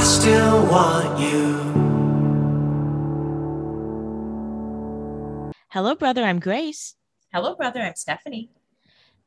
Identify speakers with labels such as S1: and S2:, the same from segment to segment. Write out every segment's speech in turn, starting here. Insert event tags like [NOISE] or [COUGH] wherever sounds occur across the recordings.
S1: I still want you.
S2: Hello, brother. I'm Grace.
S3: Hello, brother. I'm Stephanie.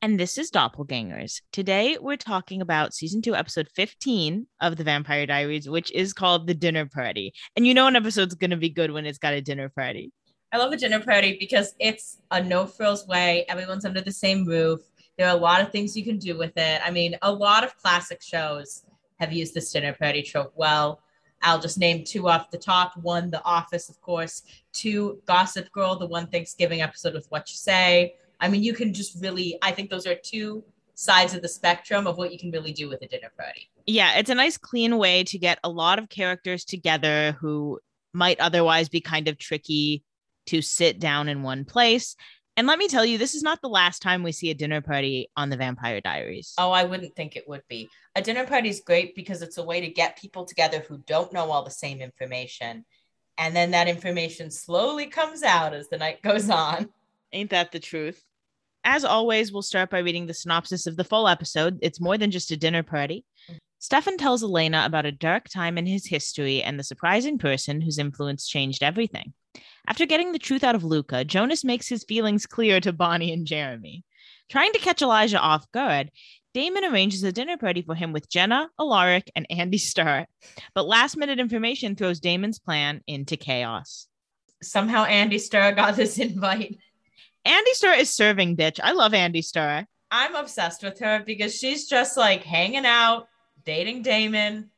S2: And this is Doppelgangers. Today, we're talking about season two, episode 15 of The Vampire Diaries, which is called The Dinner Party. And you know, an episode's going to be good when it's got a dinner party.
S3: I love a dinner party because it's a no frills way. Everyone's under the same roof. There are a lot of things you can do with it. I mean, a lot of classic shows have used this dinner party trope well. I'll just name two off the top. One, The Office, of course. Two, Gossip Girl, the one Thanksgiving episode with What You Say. I mean, you can just really, I think those are two sides of the spectrum of what you can really do with a dinner party.
S2: Yeah, it's a nice, clean way to get a lot of characters together who might otherwise be kind of tricky to sit down in one place. And let me tell you, this is not the last time we see a dinner party on the Vampire Diaries.
S3: Oh, I wouldn't think it would be. A dinner party is great because it's a way to get people together who don't know all the same information. And then that information slowly comes out as the night [LAUGHS] goes on.
S2: Ain't that the truth? As always, we'll start by reading the synopsis of the full episode. It's more than just a dinner party. Mm-hmm. Stefan tells Elena about a dark time in his history and the surprising person whose influence changed everything. After getting the truth out of Luca, Jonas makes his feelings clear to Bonnie and Jeremy. Trying to catch Elijah off guard, Damon arranges a dinner party for him with Jenna, Alaric, and Andie Star. But last minute information throws Damon's plan into chaos.
S3: Somehow Andie Star got this [LAUGHS] invite.
S2: Andie Star is serving, bitch. I love Andie Star.
S3: I'm obsessed with her because she's just like hanging out, dating Damon,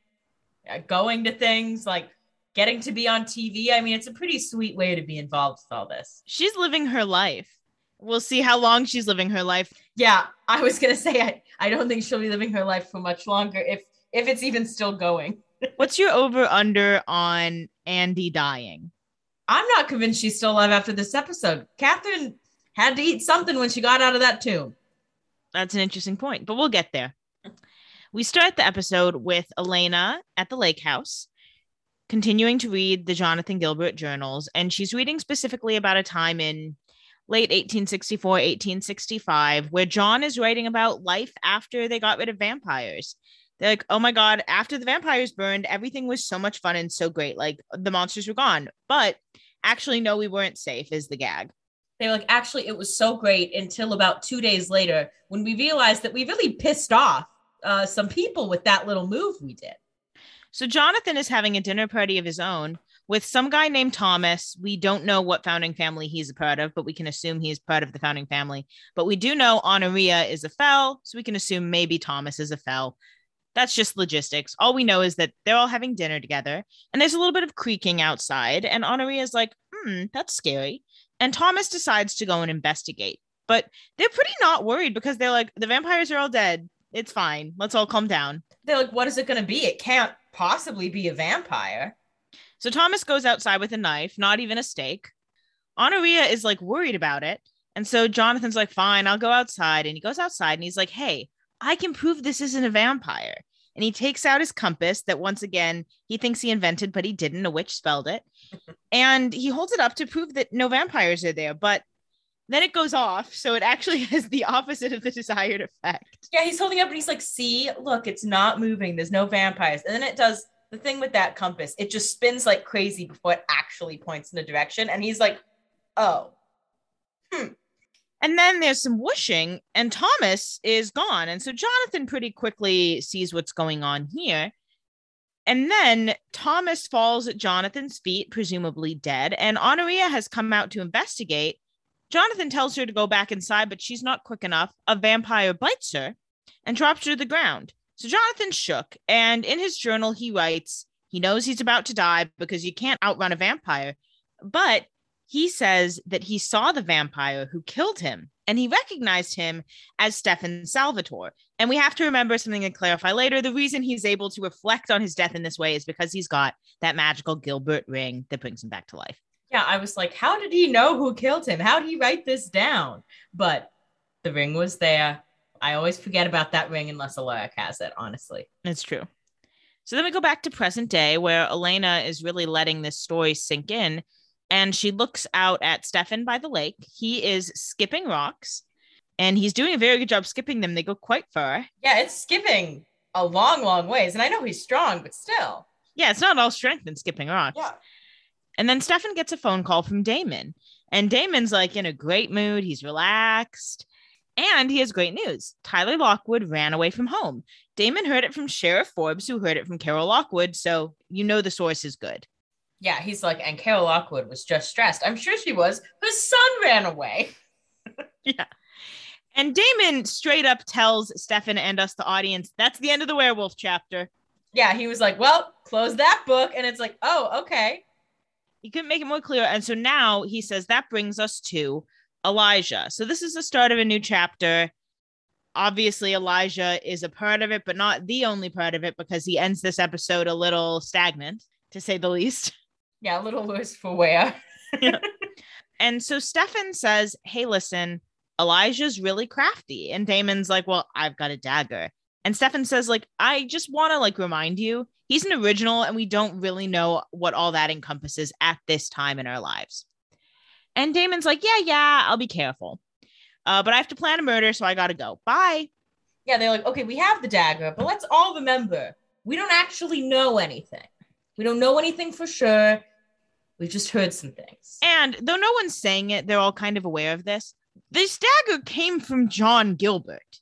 S3: uh, going to things like getting to be on TV. I mean, it's a pretty sweet way to be involved with all this.
S2: She's living her life. We'll see how long she's living her life.
S3: Yeah, I was gonna say I, I don't think she'll be living her life for much longer if if it's even still going. [LAUGHS]
S2: What's your over under on Andie dying?
S3: I'm not convinced she's still alive after this episode. Catherine had to eat something when she got out of that tomb.
S2: That's an interesting point, but we'll get there. We start the episode with Elena at the lake house, continuing to read the Jonathan Gilbert journals, and she's reading specifically about a time in late 1864, 1865, where John is writing about life after they got rid of vampires. They're like, oh my God, after the vampires burned, everything was so much fun and so great. Like the monsters were gone. But actually, no, we weren't safe, is the gag.
S3: They were like, actually, it was so great until about two days later when we realized that we really pissed off uh, some people with that little move we did.
S2: So Jonathan is having a dinner party of his own with some guy named Thomas. We don't know what founding family he's a part of, but we can assume he's part of the founding family. But we do know Honoria is a Fell, so we can assume maybe Thomas is a Fell. That's just logistics. All we know is that they're all having dinner together, and there's a little bit of creaking outside, and Honoria is like, hmm, that's scary. And Thomas decides to go and investigate. But they're pretty not worried because they're like, the vampires are all dead. It's fine. Let's all calm down.
S3: They're like, what is it going to be? It can't possibly be a vampire.
S2: So Thomas goes outside with a knife, not even a stake. Honoria is like worried about it. And so Jonathan's like, fine, I'll go outside. And he goes outside and he's like, hey, I can prove this isn't a vampire. And he takes out his compass that once again he thinks he invented, but he didn't. A witch spelled it. [LAUGHS] and he holds it up to prove that no vampires are there. But then it goes off. So it actually [LAUGHS] has the opposite of the desired effect.
S3: Yeah, he's holding up and he's like, see, look, it's not moving. There's no vampires. And then it does the thing with that compass, it just spins like crazy before it actually points in a direction. And he's like, oh. Hmm.
S2: And then there's some whooshing, and Thomas is gone. And so Jonathan pretty quickly sees what's going on here. And then Thomas falls at Jonathan's feet, presumably dead. And Honoria has come out to investigate. Jonathan tells her to go back inside, but she's not quick enough. A vampire bites her and drops her to the ground. So Jonathan shook, and in his journal, he writes he knows he's about to die because you can't outrun a vampire. But he says that he saw the vampire who killed him and he recognized him as Stefan Salvatore. And we have to remember something to clarify later. The reason he's able to reflect on his death in this way is because he's got that magical Gilbert ring that brings him back to life.
S3: Yeah, I was like, how did he know who killed him? How did he write this down? But the ring was there. I always forget about that ring unless Alaric has it, honestly.
S2: It's true. So then we go back to present day where Elena is really letting this story sink in and she looks out at Stefan by the lake. He is skipping rocks and he's doing a very good job skipping them. They go quite far.
S3: Yeah, it's skipping a long, long ways. And I know he's strong, but still.
S2: Yeah, it's not all strength in skipping rocks.
S3: Yeah.
S2: And then Stefan gets a phone call from Damon. And Damon's like in a great mood. He's relaxed. And he has great news. Tyler Lockwood ran away from home. Damon heard it from Sheriff Forbes, who heard it from Carol Lockwood. So you know the source is good.
S3: Yeah, he's like, and Carol Lockwood was just stressed. I'm sure she was. Her son ran away. [LAUGHS]
S2: Yeah. And Damon straight up tells Stefan and us, the audience, that's the end of the werewolf chapter.
S3: Yeah, he was like, well, close that book. And it's like, oh, okay.
S2: He couldn't make it more clear. And so now he says that brings us to Elijah. So this is the start of a new chapter. Obviously, Elijah is a part of it, but not the only part of it because he ends this episode a little stagnant, to say the least. [LAUGHS]
S3: Yeah, a little worse for wear. [LAUGHS]
S2: And so Stefan says, Hey, listen, Elijah's really crafty. And Damon's like, Well, I've got a dagger. And Stefan says, like, I just want to like remind you, he's an original, and we don't really know what all that encompasses at this time in our lives. And Damon's like, Yeah, yeah, I'll be careful. Uh, but I have to plan a murder, so I gotta go. Bye.
S3: Yeah, they're like, okay, we have the dagger, but let's all remember we don't actually know anything. We don't know anything for sure. We've just heard some things.
S2: And though no one's saying it, they're all kind of aware of this. This dagger came from John Gilbert.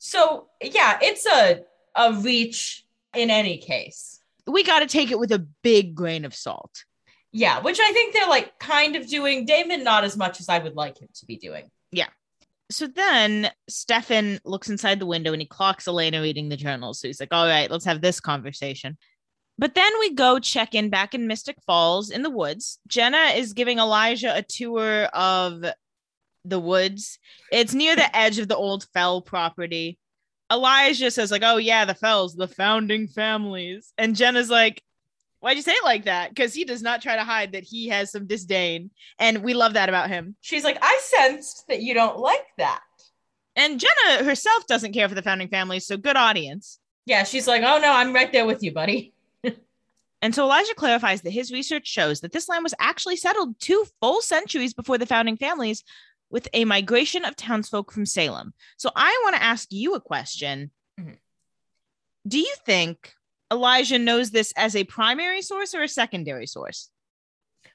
S3: So yeah, it's a a reach in any case.
S2: We got to take it with a big grain of salt.
S3: Yeah, which I think they're like kind of doing. Damon not as much as I would like him to be doing. Yeah.
S2: So then Stefan looks inside the window and he clocks Elena reading the journal. So he's like, all right, let's have this conversation. But then we go check in back in Mystic Falls in the woods. Jenna is giving Elijah a tour of the woods. It's near the edge of the old Fell property. Elijah says, like, oh yeah, the Fells, the founding families. And Jenna's like, why'd you say it like that? Because he does not try to hide that he has some disdain. And we love that about him.
S3: She's like, I sensed that you don't like that.
S2: And Jenna herself doesn't care for the founding families, so good audience.
S3: Yeah, she's like, oh no, I'm right there with you, buddy. [LAUGHS]
S2: And so Elijah clarifies that his research shows that this land was actually settled two full centuries before the founding families with a migration of townsfolk from Salem. So I want to ask you a question.
S3: Mhm.
S2: Do you think Elijah knows this as a primary source or a secondary source?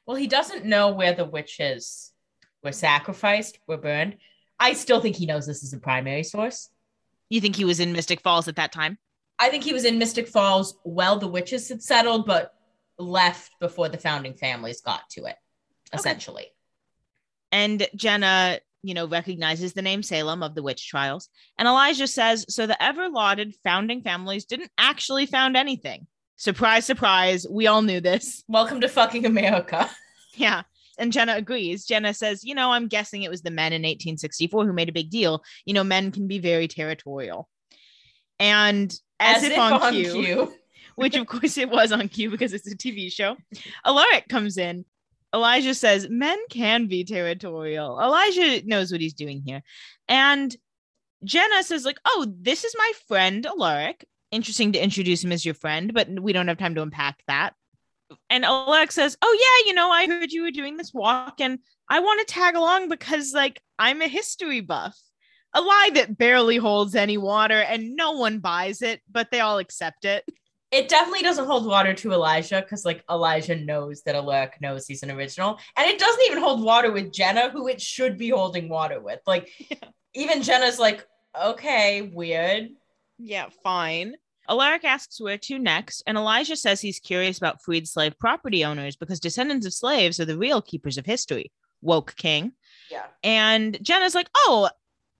S3: Well, he doesn't know where the witches were sacrificed, were burned. I still think he knows this is a primary source.
S2: You think he was in Mystic Falls at that time?
S3: I think he was in Mystic Falls while the witches had settled, but left before the founding families got to it, essentially.
S2: And Jenna, you know, recognizes the name Salem of the witch trials. And Elijah says, so the ever lauded founding families didn't actually found anything. Surprise, surprise. We all knew this. [LAUGHS]
S3: Welcome to fucking America.
S2: Yeah. And Jenna agrees. Jenna says, you know, I'm guessing it was the men in 1864 who made a big deal. You know, men can be very territorial. And as, if, on, cue, which of course it was on cue because it's a TV show, Alaric comes in. Elijah says, men can be territorial. Elijah knows what he's doing here. And Jenna says, like, oh, this is my friend Alaric. Interesting to introduce him as your friend, but we don't have time to unpack that. And Alaric says, oh, yeah, you know, I heard you were doing this walk and I want to tag along because, like, I'm a history buff. A lie that barely holds any water and no one buys it, but they all accept it.
S3: It definitely doesn't hold water to Elijah because, like, Elijah knows that Alaric knows he's an original. And it doesn't even hold water with Jenna, who it should be holding water with. Like, [LAUGHS] even Jenna's like, okay, weird.
S2: Yeah, fine. Alaric asks where to next, and Elijah says he's curious about freed slave property owners because descendants of slaves are the real keepers of history. Woke king.
S3: Yeah.
S2: And Jenna's like, oh,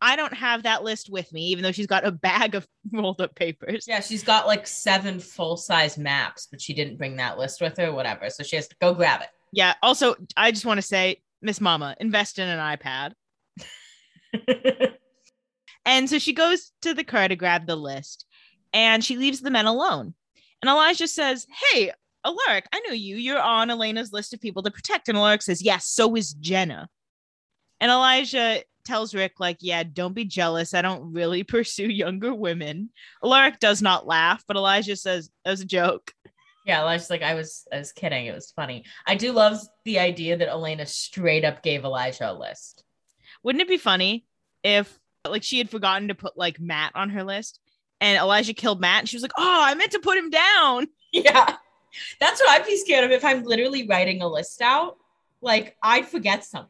S2: I don't have that list with me, even though she's got a bag of [LAUGHS] rolled up papers.
S3: Yeah, she's got like seven full size maps, but she didn't bring that list with her, whatever. So she has to go grab it.
S2: Yeah. Also, I just want to say, Miss Mama, invest in an iPad. [LAUGHS] And so she goes to the car to grab the list and she leaves the men alone. And Elijah says, Hey, Alaric, I know you. You're on Elena's list of people to protect. And Alaric says, Yes, so is Jenna. And Elijah tells Rick, like, yeah, don't be jealous. I don't really [LAUGHS] pursue younger women. Alaric does not laugh, but Elijah says, that was a joke.
S3: yeah, Elijah's like, I was I was kidding. It was funny. I do love the idea that Elena straight up gave Elijah a list.
S2: Wouldn't it be funny if like she had forgotten to put like Matt on her list and Elijah killed Matt and she was like, oh, I meant to put him down. [LAUGHS]
S3: Yeah. That's what I'd be scared of if I'm literally writing a list out. Like I'd forget someone.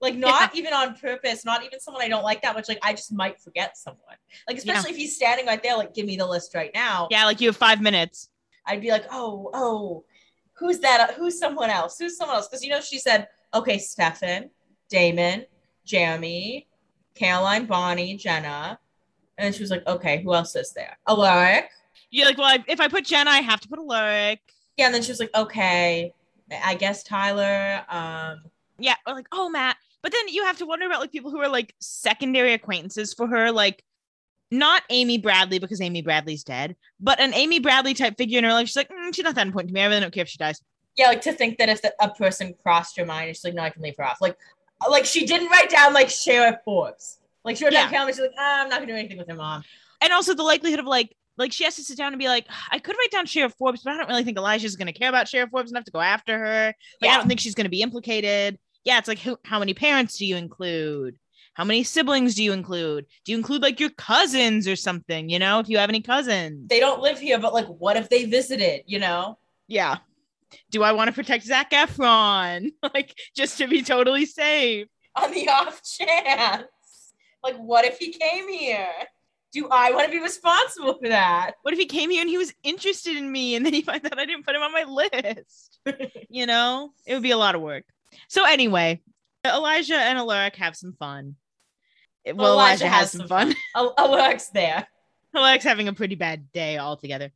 S3: Like not even on purpose, not even someone I don't like that much. Like I just might forget someone. Like especially if he's standing right there, like give me the list right now.
S2: Yeah, like you have five minutes.
S3: I'd be like, oh, oh, who's that? Who's someone else? Who's someone else? Because you know, she said, okay, Stefan, Damon, Jeremy, Caroline, Bonnie, Jenna. And she was like, okay, who else is there? Alaric.
S2: You're like, well, if I put Jenna, I have to put Alaric.
S3: Yeah, and then she was like, okay, I guess Tyler. Um,
S2: Yeah, or like, oh, Matt. But then you have to wonder about like people who are like secondary acquaintances for her, like not Amy Bradley because Amy Bradley's dead, but an Amy Bradley type figure in her life. She's like, "Mm, she's not that important to me. I really don't care if she dies.
S3: yeah, like to think that if a person crossed your mind, it's like, no, I can leave her off. Like, like she didn't write down like Sheriff Forbes. Like she wrote down
S2: Yeah.
S3: She's like, ah, I'm not gonna do anything with her mom.
S2: And also the likelihood of like, like she has to sit down and be like, I could write down Sheriff Forbes, but I don't really think Elijah's going to care about Sheriff Forbes enough to go after her. Like, I don't think she's going to be implicated. Yeah, it's like, who, how many parents do you include? How many siblings do you include? Do you include like your cousins or something? You know, if you have any cousins.
S3: They don't live here, but like, what if they visited? You know?
S2: Yeah. Do I want to protect Zac Efron? [LAUGHS] like, just to be totally safe.
S3: On the off chance, like, what if he came here? Do I want to be responsible for that?
S2: What if he came here and he was interested in me and then he finds out I didn't put him on my list? [LAUGHS] you know, it would be a lot of work. So, anyway, Elijah and Alaric have some fun. Well, Elijah, has, some fun.
S3: Al- Alaric's there.
S2: Alaric's having a pretty bad day altogether.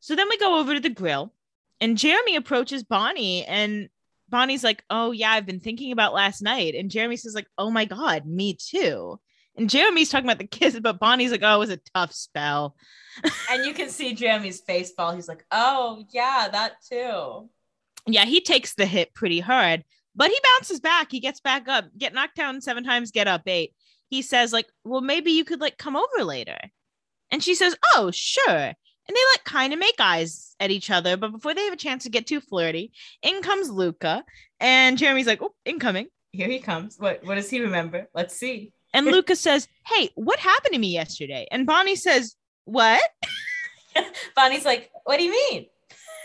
S2: So then we go over to the grill and Jeremy approaches Bonnie and Bonnie's like, "Oh yeah, I've been thinking about last night." And Jeremy says like, "Oh my god, me too." And Jeremy's talking about the kiss, but Bonnie's like, "Oh, it was a tough spell."
S3: And you can see Jeremy's face fall. He's like, oh, yeah, that too.
S2: Yeah, he takes the hit pretty hard, but he bounces back. He gets back up. Get knocked down seven times, get up eight. He says like, "Well, maybe you could like come over later." And she says, "Oh, sure." And they like kind of make eyes at each other, but before they have a chance to get too flirty, in comes Luca, and Jeremy's like, "Oh, incoming."
S3: Here he comes. What, what does he remember? Let's see.
S2: And [LAUGHS] Luca says, Hey, what happened to me yesterday? And Bonnie says, What? [LAUGHS]
S3: Bonnie's like, what do you mean?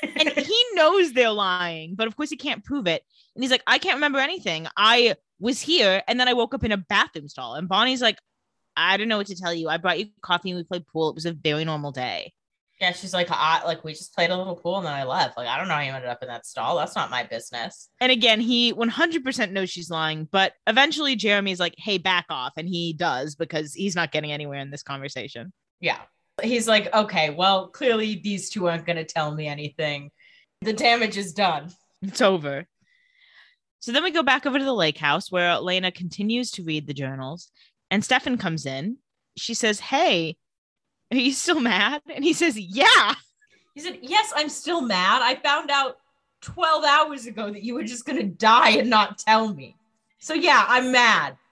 S2: And he knows they're lying, but of course he can't prove it. And he's like, I can't remember anything. I was here and then I woke up in a bathroom stall. And Bonnie's like, I don't know what to tell you. I brought you coffee and we played pool. It was a very normal day.
S3: Yeah, she's like, I, like we just played a little pool and then I left. Like, I don't know how you ended up in that stall. That's not my business.
S2: And again, he 100% knows she's lying, but eventually Jeremy's like, Hey, back off. And he does because he's not getting anywhere in this conversation.
S3: Yeah. He's like, okay, well, clearly these two aren't going to tell me anything. The damage is done.
S2: It's over. So then we go back over to the lake house where Elena continues to read the journals and Stefan comes in. She says, Hey, are you still mad? And he says, Yeah.
S3: He said, yes, I'm still mad. I found out 12 hours ago that you were just going to die and not tell me. So, yeah, I'm mad. [LAUGHS]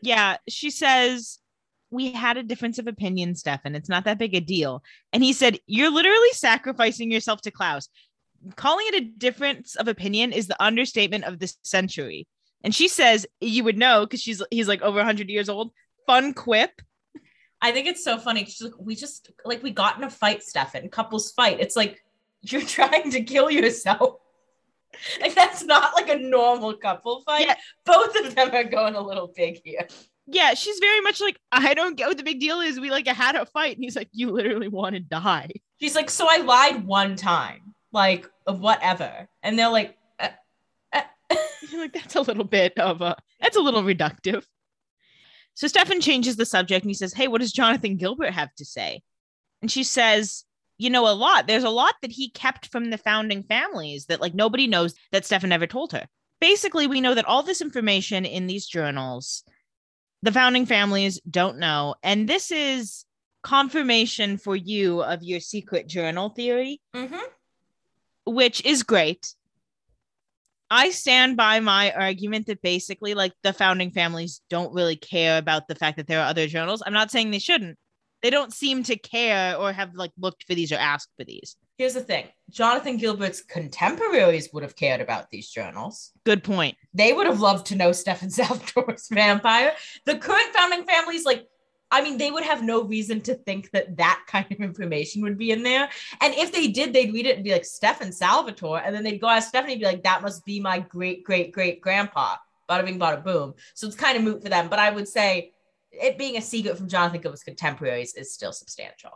S2: Yeah. She says, We had a difference of opinion, Stefan. It's not that big a deal. And he said, You're literally sacrificing yourself to Klaus. Calling it a difference of opinion is the understatement of this century. And she says, You would know because she's he's like over 100 years old. Fun quip.
S3: I think it's so funny. She's like, we just, like, we got in a fight, Stefan, couples fight. It's like, you're [LAUGHS] trying to kill yourself. [LAUGHS] Like, that's not like a normal couple fight.
S2: Yeah.
S3: Both of them are going a little big here.
S2: Yeah, she's very much like, I don't get what the big deal is. We like had a fight. And he's like, You literally want to die.
S3: She's like, so I lied one time, like, of whatever. And they're like, uh, uh, [LAUGHS]
S2: You're like, that's a little bit of a that's a little reductive. So Stefan changes the subject and he says, Hey, what does Jonathan Gilbert have to say? And she says, You know, a lot. There's a lot that he kept from the founding families that like nobody knows that Stefan ever told her. Basically, we know that all this information in these journals, the founding families don't know. And this is confirmation for you of your secret journal theory
S3: mhm.
S2: which is great. I stand by my argument that basically, like, the founding families don't really care about the fact that there are other journals. I'm not saying they shouldn't. They don't seem to care or have like looked for these or asked for these.
S3: Here's the thing Jonathan Gilbert's contemporaries would have cared about these journals.
S2: Good point.
S3: They would have loved to know [LAUGHS] Stefan Salvatore's [LAUGHS] vampire. The current founding families, like, I mean, they would have no reason to think that that kind of information would be in there. And if they did, they'd read it and be like, Stefan Salvatore. And then they'd go ask Stephanie, be like, that must be my great, great, great grandpa. Bada bing, bada boom. So it's kind of moot for them. But I would say it being a secret from Jonathan Gilbert's contemporaries is still substantial.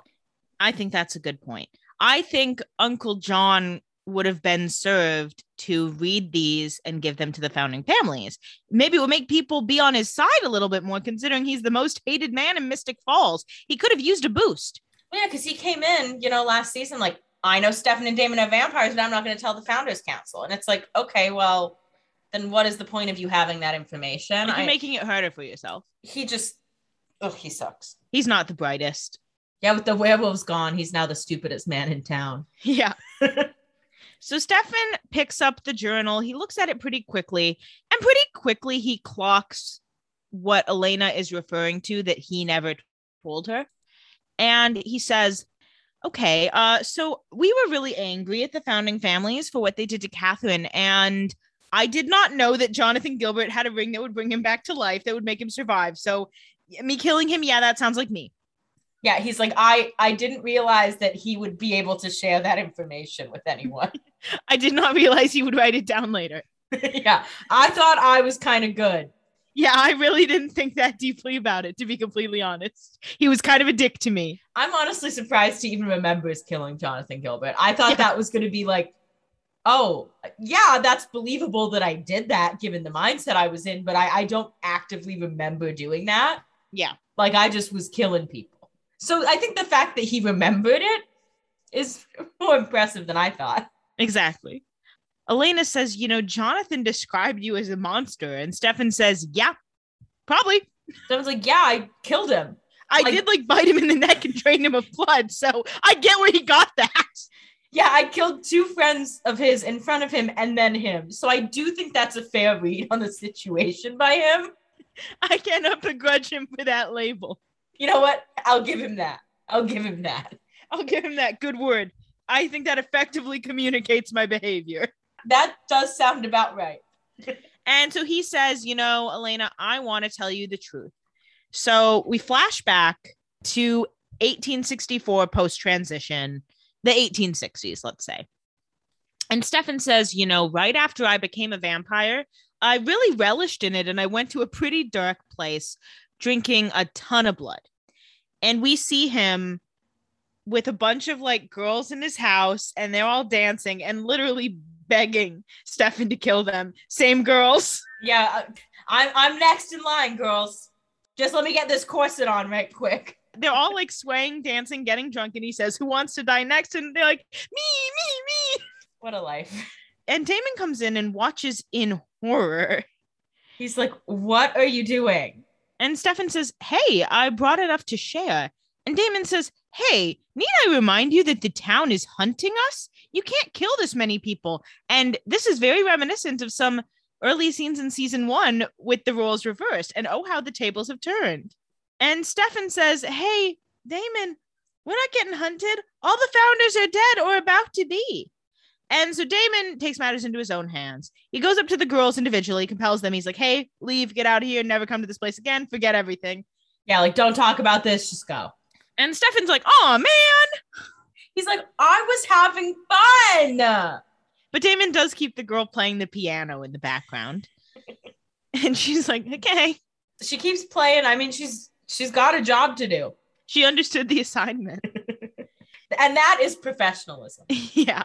S2: I think that's a good point. I think Uncle John would have been served to read these and give them to the founding families. Maybe it would make people be on his side a little bit more, considering he's the most hated man in Mystic Falls. He could have used a boost.
S3: Yeah, because he came in, you know, last season, like, I know Stefan and Damon are vampires, but I'm not going to tell the Founders Council. And it's like, okay, well, then what is the point of you having that information?
S2: Like, you're
S3: I-
S2: making it harder for yourself.
S3: he just, oh, he sucks.
S2: He's not the brightest.
S3: Yeah, with the werewolves gone, he's now the stupidest man in town. [LAUGHS]
S2: Yeah. so Stefan picks up the journal. He looks at it pretty quickly, and pretty quickly he clocks what Elena is referring to that he never told her. And he says, Okay, uh, so we were really angry at the founding families for what they did to Catherine. And I did not know that Jonathan Gilbert had a ring that would bring him back to life, that would make him survive. So me killing him, yeah, that sounds like me.
S3: Yeah, he's like, I, I didn't realize that he would be able to share that information with anyone. [LAUGHS]
S2: I did not realize he would write it down later. [LAUGHS]
S3: yeah, I thought I was kind of good.
S2: Yeah, I really didn't think that deeply about it, to be completely honest. He was kind of a dick to me.
S3: I'm honestly surprised to even remember his killing Jonathan Gilbert. I thought
S2: Yeah.
S3: that was going to be like, oh, yeah, that's believable that I did that given the mindset I was in, but I, I don't actively remember doing that.
S2: Yeah.
S3: Like I just was killing people. So I think the fact that he remembered it is [LAUGHS] more impressive than I thought.
S2: Exactly. Elena says, you know, Jonathan described you as a monster. And Stefan says, yeah, probably.
S3: So I was like, yeah, I killed him.
S2: I
S3: Like-
S2: did like bite him in the neck and drain him of blood. So I get where he got that.
S3: Yeah, I killed two friends of his in front of him and then him. So I do think that's a fair read on the situation by him. [LAUGHS]
S2: I cannot begrudge him for that label.
S3: You know what? I'll give him that. I'll give him that.
S2: I'll give him that good word. I think that effectively communicates my behavior.
S3: That does sound about right.
S2: And so he says, you know, Elena, I want to tell you the truth. So we flash back to 1864 post transition, the 1860s, let's say. And Stefan says, you know, right after I became a vampire, I really relished in it and I went to a pretty dark place drinking a ton of blood. And we see him with a bunch of like girls in his house and they're all dancing and literally begging Stefan to kill them. Same girls.
S3: Yeah, I- I'm I'm next in line, girls. Just let me get this corset on right quick.
S2: They're all like swaying, dancing, getting drunk. And he says, Who wants to die next? And they're like, Me, me, me.
S3: What a life.
S2: And Damon comes in and watches in horror.
S3: He's like, "What are you doing?"
S2: And Stefan says, Hey, I brought enough to share. And Damon says, Hey, need I remind you that the town is hunting us? You can't kill this many people. And this is very reminiscent of some early scenes in season one with the roles reversed. And oh, how the tables have turned. And Stefan says, Hey, Damon, we're not getting hunted. All the founders are dead or about to be. And so Damon takes matters into his own hands. He goes up to the girls individually, compels them. He's like, Hey, leave, get out of here, never come to this place again, forget everything.
S3: Yeah, like don't talk about this, just go.
S2: And Stefan's like, Oh man.
S3: He's like, "I was having fun."
S2: But Damon does keep the girl playing the piano in the background. [LAUGHS] And she's like, Okay.
S3: She keeps playing. I mean, she's she's got a job to do.
S2: She understood the assignment. [LAUGHS]
S3: And that is professionalism. [LAUGHS]
S2: yeah.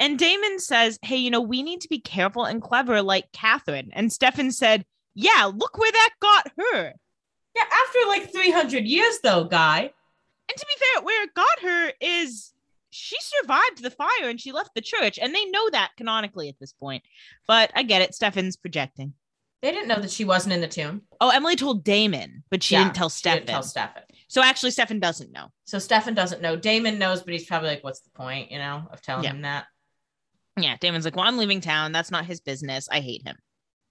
S2: And Damon says, Hey, you know, we need to be careful and clever like Catherine. And Stefan said, Yeah, look where that got her.
S3: Yeah, after like 300 years though, guy.
S2: And to be fair, where it got her is she survived the fire and she left the church. And they know that canonically at this point. But I get it. Stefan's projecting.
S3: They didn't know that she wasn't in the tomb.
S2: Oh, Emily told Damon, but she
S3: Yeah,
S2: didn't tell
S3: She
S2: Stefan.
S3: didn't tell Stefan.
S2: so actually, Stefan doesn't know.
S3: So Stefan doesn't know. Damon knows, but he's probably like, "What's the point?" You know, of telling
S2: Yeah.
S3: him that.
S2: Yeah, Damon's like, well, I'm leaving town. That's not his business. I hate him.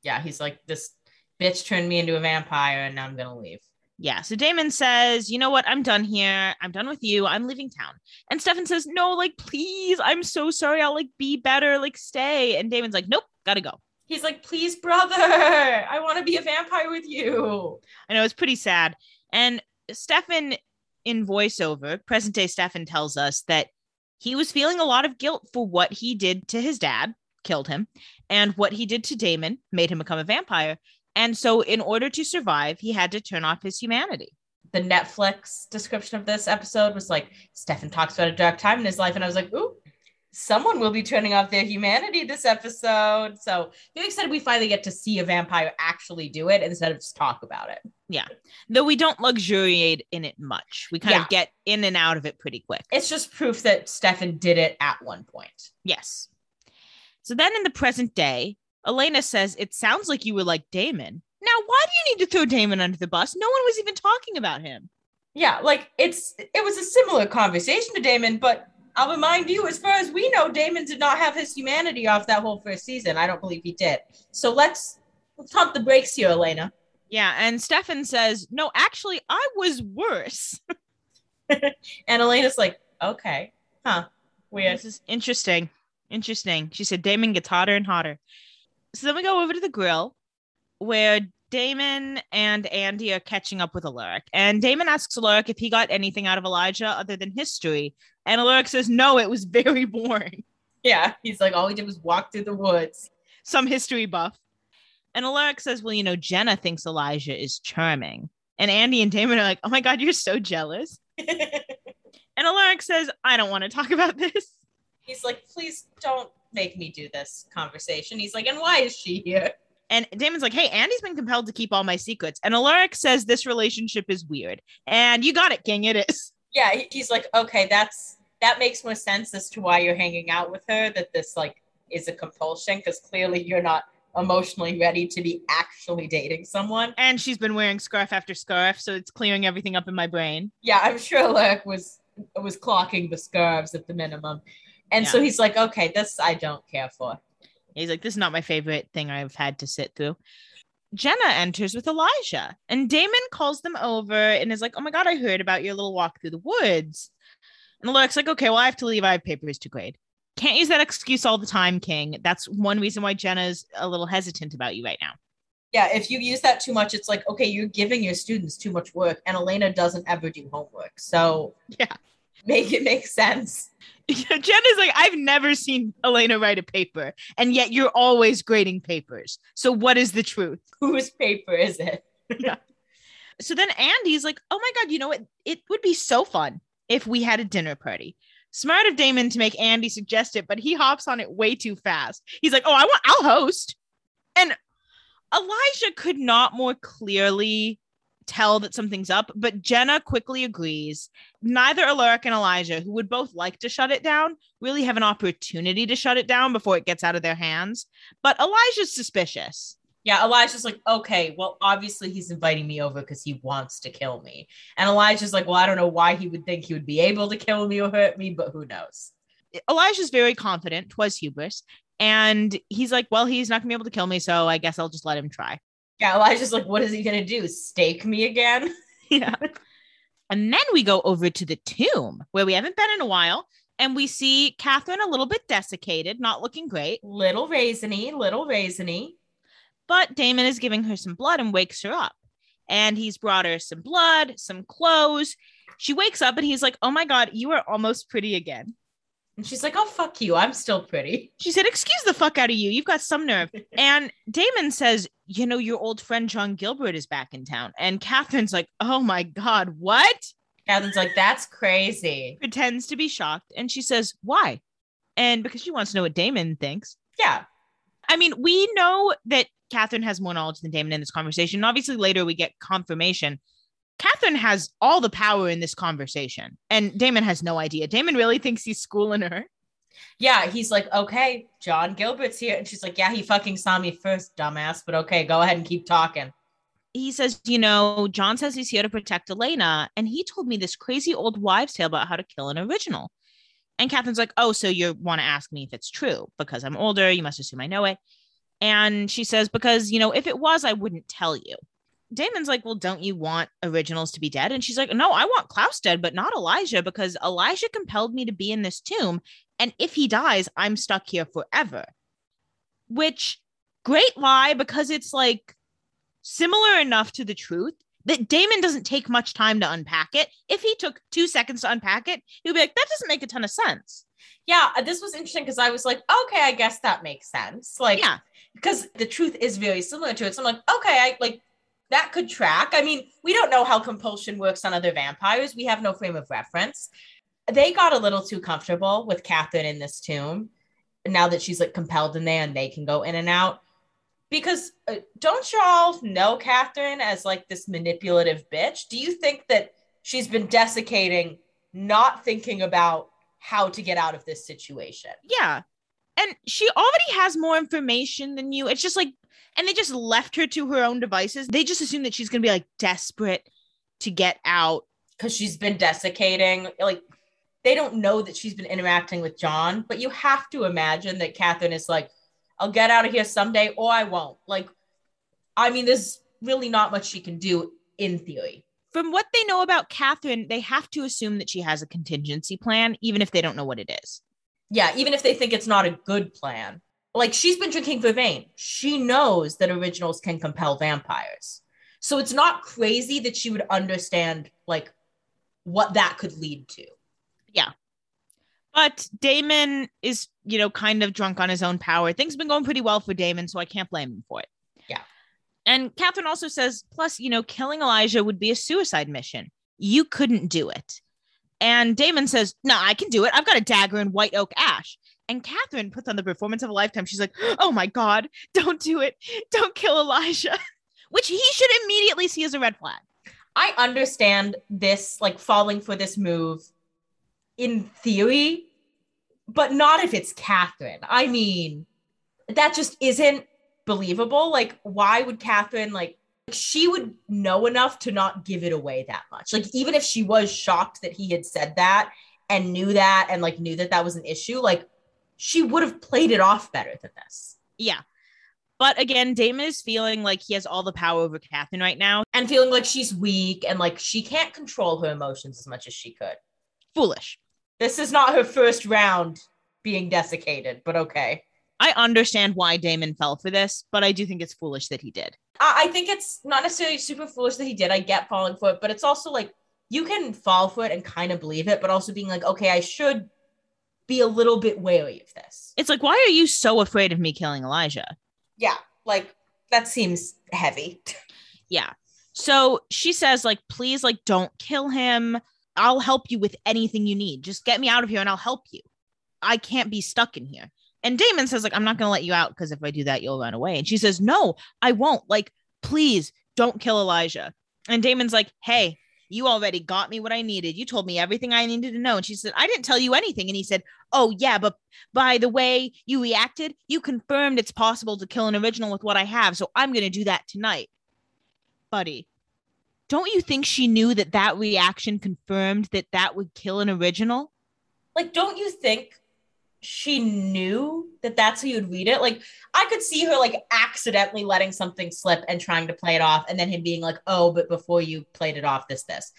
S3: Yeah, he's like, "This bitch turned me into a vampire, and now I'm gonna leave."
S2: Yeah. So Damon says, you know what? I'm done here. I'm done with you. I'm leaving town. And Stefan says, no, like, please. I'm so sorry. I'll like be better. Like, stay. And Damon's like, nope, gotta go.
S3: He's like, "Please, brother, I want to be a vampire with you."
S2: I know it's pretty sad. And Stefan in voiceover, present day Stefan tells us that he was feeling a lot of guilt for what he did to his dad, killed him, and what he did to Damon made him become a vampire. And so, in order to survive, he had to turn off his humanity.
S3: The Netflix description of this episode was like, Stefan talks about a dark time in his life. And I was like, ooh, someone will be turning off their humanity this episode. So very excited we finally get to see a vampire actually do it instead of just talk about it.
S2: Yeah. Though we don't luxuriate in it much. We kind
S3: Yeah.
S2: of get in and out of it pretty quick.
S3: It's just proof that Stefan did it at one point.
S2: Yes. So then in the present day, Elena says, It sounds like you were like Damon. Now, why do you need to throw Damon under the bus? No one was even talking about him.
S3: Yeah, like it's it was a similar conversation to Damon, but I'll remind you, as far as we know, Damon did not have his humanity off that whole first season. I don't believe he did. So let's let's pump the brakes here, Elena.
S2: Yeah. And Stefan says, No, actually, I was worse. [LAUGHS]
S3: And Elena's like, okay, huh, weird.
S2: This is interesting. Interesting. She said Damon gets hotter and hotter. So then we go over to the grill where Damon and Andie are catching up with Alaric. And Damon asks Alaric if he got anything out of Elijah other than history. And Alaric says, no, it was very boring.
S3: Yeah, he's like, all he did was walk through the woods.
S2: Some history buff. And Alaric says, well, you know, Jenna thinks Elijah is charming. And Andie and Damon are like, oh my God, you're so jealous. [LAUGHS] And Alaric says, I don't want to talk about this.
S3: he's like, please don't make me do this conversation. He's like, and why is she here?
S2: And Damon's like, hey, Andie's been compelled to keep all my secrets. And Alaric says this relationship is weird. And you got it, King. It is.
S3: Yeah, he's like, okay, that's that makes more sense as to why you're hanging out with her. That this like is a compulsion because clearly you're not emotionally ready to be actually dating someone.
S2: And she's been wearing scarf after scarf. So it's clearing everything up in my brain.
S3: Yeah, I'm sure Alec was was clocking the scarves at the minimum. And so he's like, okay, this I don't care for.
S2: He's like, this is not my favorite thing I've had to sit through. Jenna enters with Elijah, and Damon calls them over and is like, Oh my God, I heard about your little walk through the woods. And Alaric's like, Okay, well, I have to leave. I have papers to grade. Can't use that excuse all the time, King. That's one reason why Jenna's a little hesitant about you right now.
S3: Yeah, if you use that too much, it's like, okay, you're giving your students too much work, and Elena doesn't ever do homework. So [LAUGHS]
S2: Yeah.
S3: make it make sense. [LAUGHS]
S2: Jenna's like, I've never seen Elena write a paper, and yet you're always grading papers. So, what is the truth? [LAUGHS]
S3: Whose paper is it? yeah.
S2: So then Andie's like, oh my God, you know what? It would be so fun if we had a dinner party. Smart of Damon to make Andie suggest it, but he hops on it way too fast. He's like, oh, I want, I'll host. And Elijah could not more clearly tell that something's up, but Jenna quickly agrees. Neither Alaric and Elijah, who would both like to shut it down, really have an opportunity to shut it down before it gets out of their hands. But Elijah's suspicious.
S3: Yeah, Elijah's like, okay, well, obviously he's inviting me over because he wants to kill me. And Elijah's like, well, I don't know why he would think he would be able to kill me or hurt me, but who knows?
S2: Elijah's very confident, twas hubris. And he's like, well, he's not gonna be able to kill me, so I guess I'll just let him try.
S3: Yeah, Elijah's like, what is he gonna do? Stake me again? [LAUGHS]
S2: Yeah. and then we go over to the tomb where we haven't been in a while, and we see Catherine a little bit desiccated, not looking great.
S3: Little raisiny, little raisiny.
S2: But Damon is giving her some blood and wakes her up. And he's brought her some blood, some clothes. She wakes up and he's like, Oh my God, you are almost pretty again.
S3: And she's like, oh, fuck you. I'm still pretty.
S2: She said, Excuse the fuck out of you. You've got some nerve. [LAUGHS] and Damon says, You know, your old friend John Gilbert is back in town. And Catherine's like, Oh my God, what?
S3: Catherine's like, that's crazy.
S2: Pretends to be shocked. And she says, Why? And because she wants to know what Damon thinks.
S3: Yeah.
S2: I mean, we know that Catherine has more knowledge than Damon in this conversation. And obviously, later we get confirmation. Catherine has all the power in this conversation, and Damon has no idea. Damon really thinks he's schooling her.
S3: Yeah. He's like, okay, John Gilbert's here. And she's like, yeah, he fucking saw me first, dumbass. But okay, go ahead and keep talking.
S2: He says, You know, John says he's here to protect Elena, and he told me this crazy old wives' tale about how to kill an original. And Catherine's like, Oh, so you want to ask me if it's true because I'm older. You must assume I know it. And she says, Because, you know, if it was, I wouldn't tell you. Damon's like, Well, don't you want originals to be dead? And she's like, No, I want Klaus dead, but not Elijah because Elijah compelled me to be in this tomb. And if he dies, I'm stuck here forever. Which, great lie because it's like similar enough to the truth that Damon doesn't take much time to unpack it. If he took two seconds to unpack it, he'd be like, that doesn't make a ton of sense.
S3: Yeah, uh, this was interesting because I was like, okay, I guess that makes sense. Like,
S2: Yeah.
S3: because the truth is very similar to it. So I'm like, okay, I like that could track. I mean, we don't know how compulsion works on other vampires. We have no frame of reference. They got a little too comfortable with Catherine in this tomb. Now that she's like compelled in there and they can go in and out. Because uh, don't y'all know Catherine as like this manipulative bitch? Do you think that she's been desiccating, not thinking about how to get out of this situation?
S2: Yeah. And she already has more information than you. It's just like, and they just left her to her own devices. They just assume that she's going to be like desperate to get out.
S3: because she's been desiccating. Like they don't know that she's been interacting with John, but you have to imagine that Catherine is like, I'll get out of here someday or I won't. Like, I mean, there's really not much she can do in theory.
S2: From what they know about Catherine, they have to assume that she has a contingency plan, even if they don't know what it is.
S3: Yeah, even if they think it's not a good plan. Like she's been drinking Vervain. She knows that originals can compel vampires. So it's not crazy that she would understand like what that could lead to. Yeah.
S2: But Damon is, you know, kind of drunk on his own power. Things have been going pretty well for Damon, so I can't blame him for it. And Catherine also says, plus, you know, killing Elijah would be a suicide mission. You couldn't do it. And Damon says, No, I can do it. I've got a dagger and white oak ash. And Catherine puts on the performance of a lifetime. She's like, Oh my God, [LAUGHS] don't do it. Don't kill Elijah, [LAUGHS] which he should immediately see as a red flag.
S3: I understand this, like falling for this move in theory, but not if it's Catherine. I mean, that just isn't believable. Like, why would Catherine, like, she would know enough to not give it away that much? Like, even if she was shocked that he had said that and knew that and like knew that that was an issue, like, she would have played it off better than this.
S2: Yeah. But again, Damon is feeling like he has all the power over Catherine right now.
S3: And feeling like she's weak and like she can't control her emotions as much as she could.
S2: Foolish.
S3: This is not her first round being desiccated, but okay.
S2: I understand why Damon fell for this, but I do think it's foolish that he did.
S3: I, I think it's not necessarily super foolish that he did. I get falling for it, but it's also like you can fall for it and kind of believe it, but also being like, okay, I should be a little bit wary of this.
S2: It's like, why are you so afraid of me killing Elijah?
S3: Yeah, like that seems heavy. [LAUGHS]
S2: Yeah. So she says, like, please, like, don't kill him. I'll help you with anything you need. Just get me out of here and I'll help you. I can't be stuck in here. And Damon says, like, I'm not gonna let you out because if I do that, you'll run away. And she says, No, I won't. Like, please don't kill Elijah. And Damon's like, Hey, you already got me what I needed. You told me everything I needed to know. And she said, I didn't tell you anything. And he said, Oh, yeah, but by the way you reacted, you confirmed it's possible to kill an original with what I have. So I'm going to do that tonight. Buddy, don't you think she knew that that reaction confirmed that that would kill an original?
S3: Like, don't you think she knew that that's how you'd read it? Like, I could see her like accidentally letting something slip and trying to play it off, and then him being like, "Oh, but before you played it off, this, this."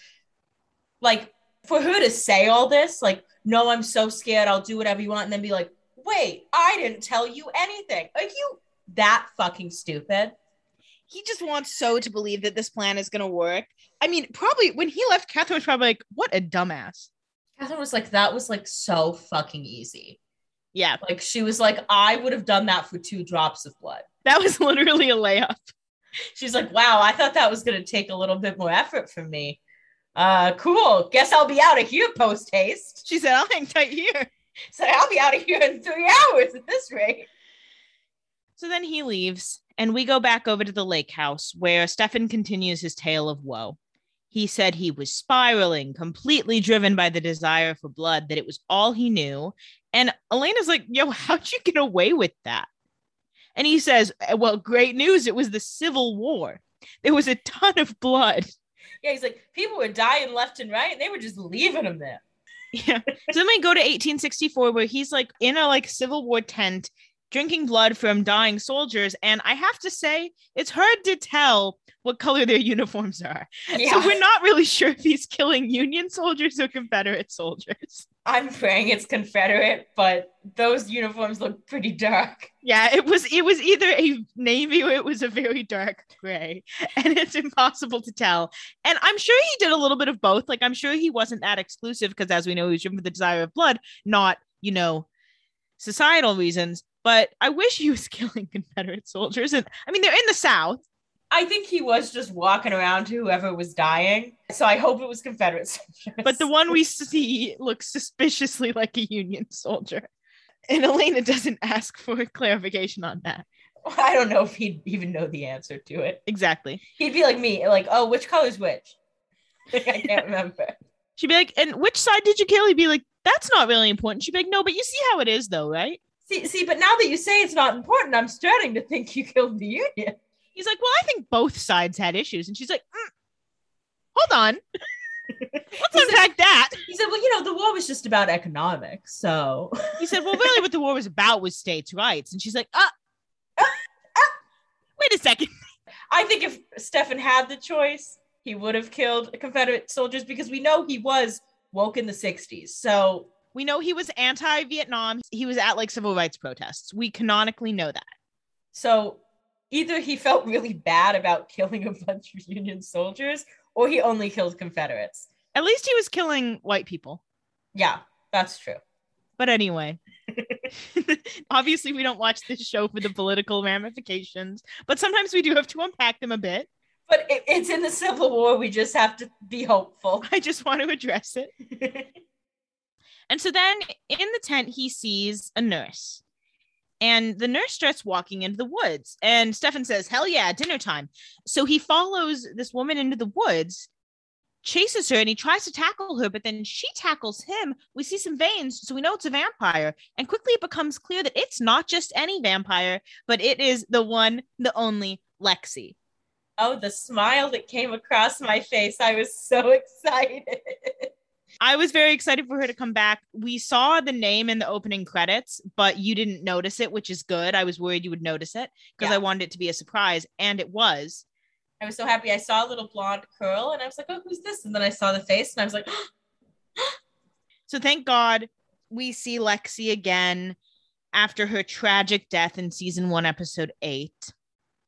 S3: Like, for her to say all this, like, "No, I'm so scared. I'll do whatever you want," and then be like, "Wait, I didn't tell you anything." Are you that fucking stupid?
S2: He just wants so to believe that this plan is going to work. I mean, probably when he left, Catherine was probably like, What a dumbass.
S3: Catherine was like, "That was like so fucking easy."
S2: Yeah,
S3: Like, she was like, "I would have done that for two drops of blood."
S2: that was [LAUGHS] literally a layup.
S3: She's like, wow, I thought that was going to take a little bit more effort from me. Uh, cool. Guess I'll be out of here post haste.
S2: She said, I'll hang tight here. [LAUGHS]
S3: So I'll be out of here in three hours at this rate.
S2: So then he leaves, and we go back over to the lake house where Stefan continues his tale of woe. He said he was spiraling, completely driven by the desire for blood, that it was all he knew. And Elena's like, Yo, [LAUGHS] how'd you get away with that? And he says, eh, Well, great news. It was the Civil War. There was a ton of blood.
S3: Yeah, he's like, people were dying left and right, and they were just leaving them there.
S2: Yeah. So then we go to 1864 where he's like in a like Civil War tent drinking blood from dying soldiers. And I have to say, it's hard to tell what color their uniforms are.
S3: Yeah.
S2: So we're not really [LAUGHS] sure if he's killing Union soldiers or Confederate soldiers.
S3: I'm praying it's Confederate, but those uniforms look pretty dark.
S2: Yeah, it was it was either a navy or it was a very dark gray, [LAUGHS] and it's impossible to tell. And I'm sure he did a little bit of both. Like I'm sure he wasn't that exclusive because, as we know, he was driven for the desire of blood, not you know societal reasons. But I wish he was [LAUGHS] killing Confederate soldiers. And I mean, they're in the South.
S3: I think he was just walking around to whoever was dying. So I hope it was Confederate soldiers.
S2: But the one we [LAUGHS] see looks suspiciously like a Union soldier. And Elena doesn't ask for clarification on that.
S3: I don't know if he'd even know the answer to it.
S2: Exactly.
S3: He'd be like me, like, oh, which color's which? [LAUGHS] I can't [LAUGHS] remember.
S2: She'd be like, and which side did you kill? He'd be like, that's not really important. She'd be like, no, but you see how it is though, right?
S3: See, see, but now that you say it's not important, I'm starting to think you killed the Union.
S2: He's like, well, I think both sides had issues. And she's like, mm, hold on. [LAUGHS] Let's unpack that.
S3: He said, well, you know, the war was just about economics. So
S2: He said, well, really what the war was about was states' rights. And she's like, uh, wait a second. [LAUGHS]
S3: I think if Stefan had the choice, he would have killed Confederate soldiers because we know he was woke in the 60s. So
S2: We know he was anti-Vietnam. He was at like civil rights protests. We canonically know that.
S3: so either he felt really bad about killing a bunch of Union soldiers or he only killed Confederates.
S2: At least he was killing white people.
S3: Yeah, that's true.
S2: But anyway, [LAUGHS] obviously we don't watch this show for the political ramifications, but sometimes we do have to unpack them a bit.
S3: But it, it's in the Civil War. We just have to be hopeful. [LAUGHS]
S2: I just want to address it. [LAUGHS] And so then in the tent, he sees a nurse. And the nurse starts walking into the woods. And Stefan says, Hell yeah, dinner time. So he follows this woman into the woods, chases her, and he tries to tackle her, but then she tackles him. We see some veins, so we know it's a vampire. And quickly it becomes clear that it's not just any vampire, but it is the one, the only Lexi.
S3: oh, the smile that came across my face. I was so [LAUGHS] excited.
S2: I was very excited for her to come back. We saw the name in the opening credits, but you didn't notice it, which is good. I was worried you would notice it because
S3: Yeah.
S2: I wanted it to be a surprise, and it was.
S3: I was so happy. I saw a little blonde curl and I was like, oh, who's this? And then I saw the face and I was like, [GASPS]
S2: So thank God we see Lexi again after her tragic death in season one, episode eight.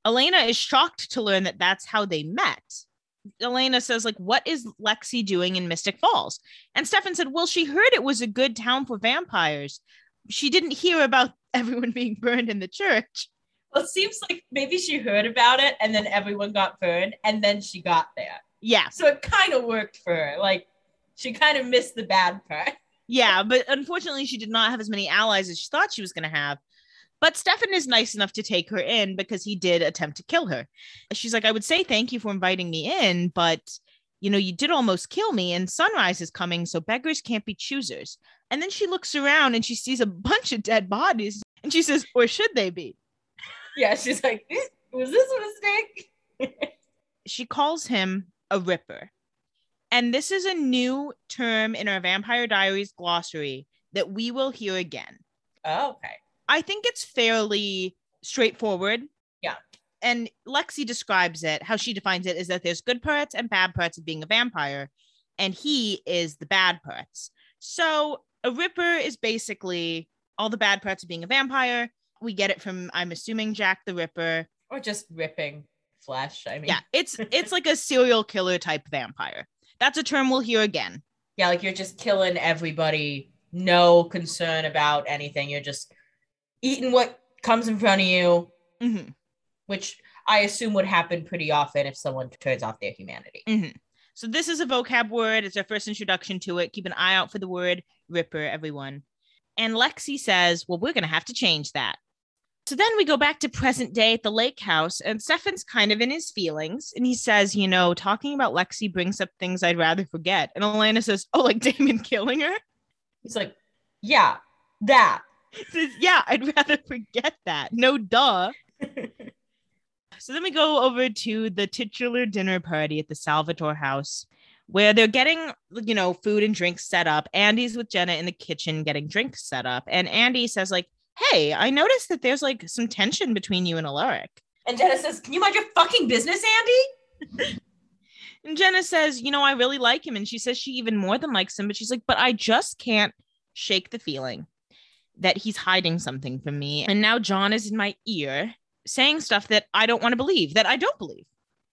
S2: Elena is shocked to learn that that's how they met. Elena says, like, what is Lexi doing in Mystic Falls? And Stefan said, well, she heard it was a good town for vampires. She didn't hear about [LAUGHS] everyone being burned in the church.
S3: well, it seems like maybe she heard about it and then everyone got burned and then she got there.
S2: Yeah,
S3: So it kind of worked for her. Like she kind of missed the bad part.
S2: yeah, but unfortunately, she did not have as many allies as she thought she was going to have. But Stefan is nice enough to take her in because he did attempt to kill her. She's like, I would say thank you for inviting me in, but you know, you did almost kill me, and sunrise is coming, so beggars can't be choosers. And then she looks around and she sees a [LAUGHS] bunch of dead bodies, and she says, Or should they be?
S3: Yeah, she's like, "Eh, was this a mistake? [LAUGHS]
S2: She calls him a ripper. And this is a new term in our Vampire Diaries glossary that we will hear again.
S3: Oh, okay.
S2: I think it's fairly straightforward.
S3: Yeah.
S2: And Lexi describes it, how she defines it is that there's good parts and bad parts of being a vampire, and he is the bad parts. So a ripper is basically all the bad parts of being a vampire. We get it from, I'm assuming, Jack the Ripper.
S3: Or just ripping flesh. I mean,
S2: Yeah, it's it's like a serial killer type vampire. That's a term we'll hear again.
S3: yeah, like you're just killing everybody, no concern about anything. You're just eating what comes in front of you,
S2: Mhm,
S3: which I assume would happen pretty often if someone turns off their humanity.
S2: mhm. So this is a vocab word. It's our first introduction to it. Keep an eye out for the word ripper, everyone. And Lexi says, "Well, we're gonna have to change that." So then we go back to present day at the lake house, and Stefan's kind of in his feelings, and he says, "You know, talking about Lexi brings up things I'd rather forget." And Elena says, "Oh, like [LAUGHS] Damon killing her?"
S3: He's like, yeah, that. [LAUGHS]
S2: "Yeah, I'd rather forget that." No, duh. So then we go over to the titular dinner party at the Salvatore house where they're getting, you know, food and drinks set up. Andie's with Jenna in the kitchen getting drinks set up. And Andie says, like, hey, I noticed that there's like some tension between you and Alaric.
S3: And Jenna says, Can you mind your fucking business, Andie? [LAUGHS]
S2: And Jenna says, you know, I really like him. And she says she even more than likes him, but she's like, but I just can't shake the feeling that he's hiding something from me. And now John is in my ear saying stuff that I don't want to believe, that I don't believe.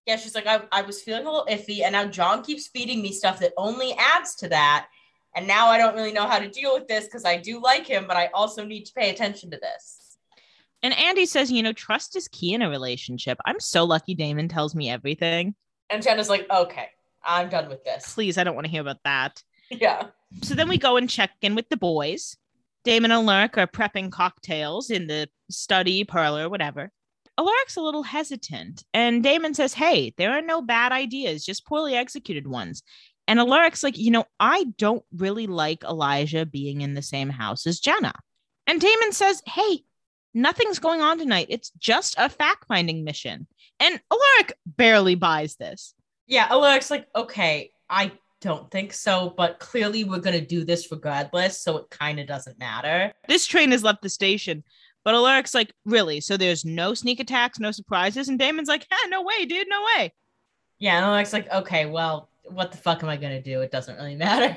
S3: Yeah, she's like, I, I was feeling a little iffy, and now John keeps feeding me stuff that only adds to that. And now I don't really know how to deal with this because I do like him, but I also need to pay attention to this.
S2: And Andie says, you know, trust is key in a relationship. I'm so lucky Damon tells me everything.
S3: And Jenna's like, okay, I'm done with this.
S2: Please, I don't want to hear about that. [LAUGHS]
S3: Yeah.
S2: So then we go and check in with the boys. Damon and Alaric are prepping cocktails in the study, parlor, whatever. Alaric's a little hesitant, and Damon says, Hey, there are no bad ideas, just poorly executed ones. And Alaric's like, You know, I don't really like Elijah being in the same house as Jenna. And Damon says, Hey, nothing's going on tonight. It's just a fact finding mission. And Alaric barely buys this.
S3: Yeah, Alaric's like, okay, I don't think so, but clearly we're gonna do this regardless, so it kind of doesn't matter.
S2: This train has left the station. But Alaric's like, really? So there's no sneak attacks, no surprises? And Damon's like, yeah, no way, dude, no way.
S3: Yeah, and Alaric's like, okay, well, what the fuck am I gonna do? It doesn't really matter.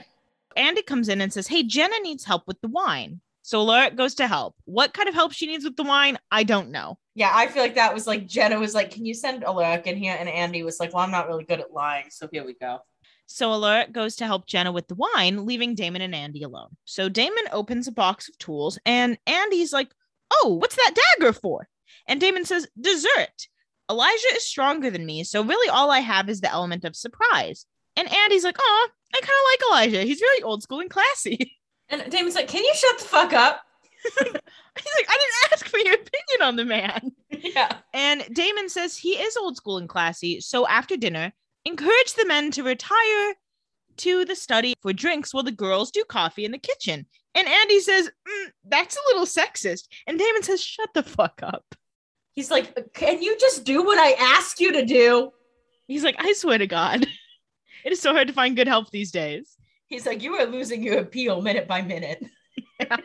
S2: Andie comes in and says, hey, Jenna needs help with the wine. So Alaric goes to help. What kind of help she needs with the wine, I don't know.
S3: Yeah, I feel like that was like Jenna was like, can you send Alaric in here? And Andie was like, well, I'm not really good at lying, so here we go.
S2: So Alaric goes to help Jenna with the wine, leaving Damon and Andie alone. So Damon opens a box of tools, and Andie's like, Oh, what's that dagger for? And Damon says, Dessert. Elijah is stronger than me, so really all I have is the element of surprise. And Andie's like, Oh, I kind of like Elijah. He's very old school and classy. [LAUGHS]
S3: And Damon's like, can you shut the fuck up? [LAUGHS]
S2: He's like, I didn't ask for your opinion on the man. [LAUGHS]
S3: yeah.
S2: And Damon says he is old school and classy. So after dinner, encourage the men to retire to the study for drinks while the girls do coffee in the kitchen. And Andie says, mm, that's a little sexist. And Damon says, shut the fuck up.
S3: He's like, can you just do what I ask you to do?
S2: He's like, I swear to God, [LAUGHS] it is so hard to find good help these days.
S3: He's like, you are losing your appeal minute by minute. [LAUGHS]
S2: yeah.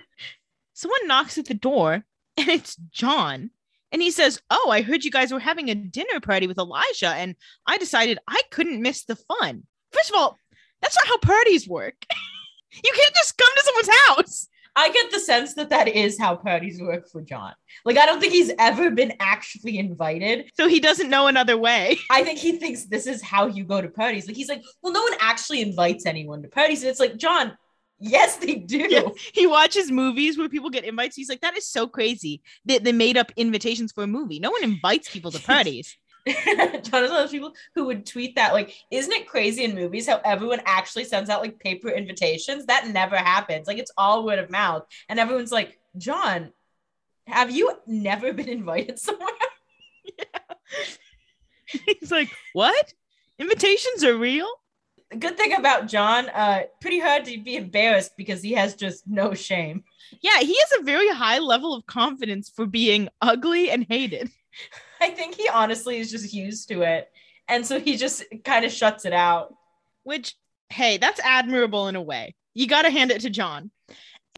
S2: Someone knocks at the door and it's John. And he says, Oh, I heard you guys were having a dinner party with Elijah, and I decided I couldn't miss the fun. First of all, that's not how parties work. [LAUGHS] you can't just come to someone's house.
S3: I get the sense that that is how parties work for John. Like, I don't think he's ever been actually invited.
S2: So he doesn't know another way. [LAUGHS]
S3: I think he thinks this is how you go to parties. Like, he's like, well, no one actually invites anyone to parties. And it's like, John, yes, they do.
S2: He watches movies where people get invites. He's like, that is so crazy that they made up invitations for a movie. No one invites people to [LAUGHS] parties.
S3: John is one of those people who would tweet that, like, isn't it crazy in movies how everyone actually sends out like paper invitations? That never happens. Like, it's all word of mouth. And everyone's like, John, have you never been invited [LAUGHS] somewhere?
S2: yeah. [LAUGHS] He's like, what? Invitations are real?
S3: The good thing about John, uh, pretty hard to be embarrassed because he has just no shame.
S2: Yeah, he has a very high level of confidence for being ugly and hated. [LAUGHS]
S3: I think he honestly is just used to it. And so he just kind of shuts it out.
S2: Which, hey, that's admirable in a way. You got to hand it to John.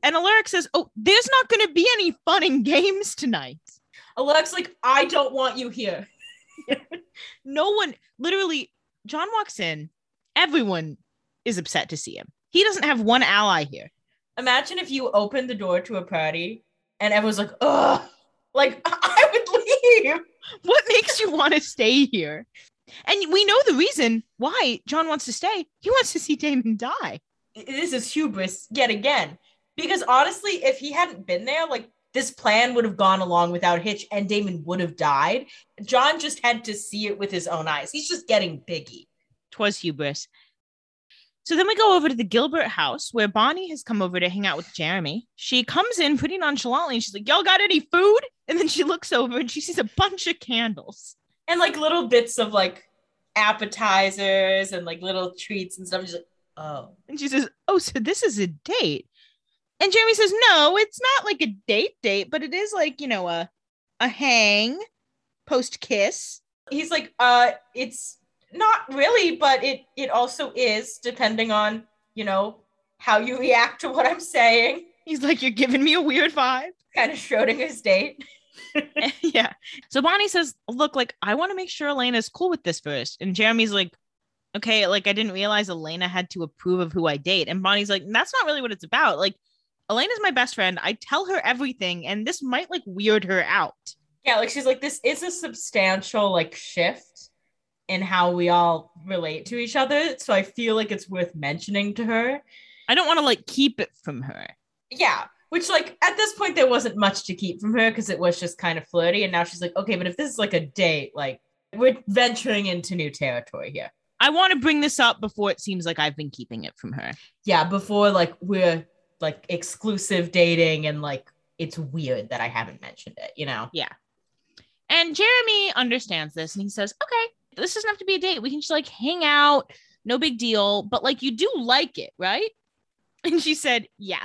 S2: And Alaric says, Oh, there's not going to be any fun and games tonight.
S3: Alaric's like, I don't want you here. [LAUGHS]
S2: no one, literally, John walks in. Everyone is upset to see him. He doesn't have one ally here.
S3: Imagine if you opened the door to a party and everyone's like, ugh, like [LAUGHS] I would leave.
S2: What makes you want to stay here? And we know the reason why John wants to stay. He wants to see Damon die.
S3: This is hubris yet again. Because honestly, if he hadn't been there, like this plan would have gone along without Hitch and Damon would have died. John just had to see it with his own eyes. He's just getting biggie.
S2: Twas hubris. So then we go over to the Gilbert house where Bonnie has come over to hang out with Jeremy. She comes in pretty nonchalantly and she's like, Y'all got any food? And then she looks over and she sees a bunch of candles
S3: and like little bits of like appetizers and like little treats and stuff. She's like, Oh.
S2: And she says, Oh, so this is a date. And Jeremy says, No, it's not like a date date, but it is like, you know, a a hang post kiss.
S3: He's like, uh, it's not really, but it it also is depending on you know how you react to what I'm saying.
S2: He's like, you're giving me a weird vibe.
S3: Kind of Schrodinger's date. [LAUGHS]
S2: yeah. So Bonnie says, look, like I want to make sure Elena's cool with this first, and Jeremy's like, okay, like I didn't realize Elena had to approve of who I date, and Bonnie's like, that's not really what it's about. Like Elena's my best friend. I tell her everything, and this might like weird her out.
S3: Yeah, like she's like, this is a substantial like shift in how we all relate to each other. So I feel like it's worth mentioning to her.
S2: I don't want to like keep it from her.
S3: Yeah. Which like at this point there wasn't much to keep from her because it was just kind of flirty. And now she's like, okay, but if this is like a date, like we're venturing into new territory here.
S2: I want to bring this up before it seems like I've been keeping it from her.
S3: Yeah, before like we're like exclusive dating and like it's weird that I haven't mentioned it, you know?
S2: Yeah. And Jeremy understands this and he says, okay, this doesn't have to be a date. We can just like hang out, no big deal. But like you do like it, right? [LAUGHS] And she said, yeah.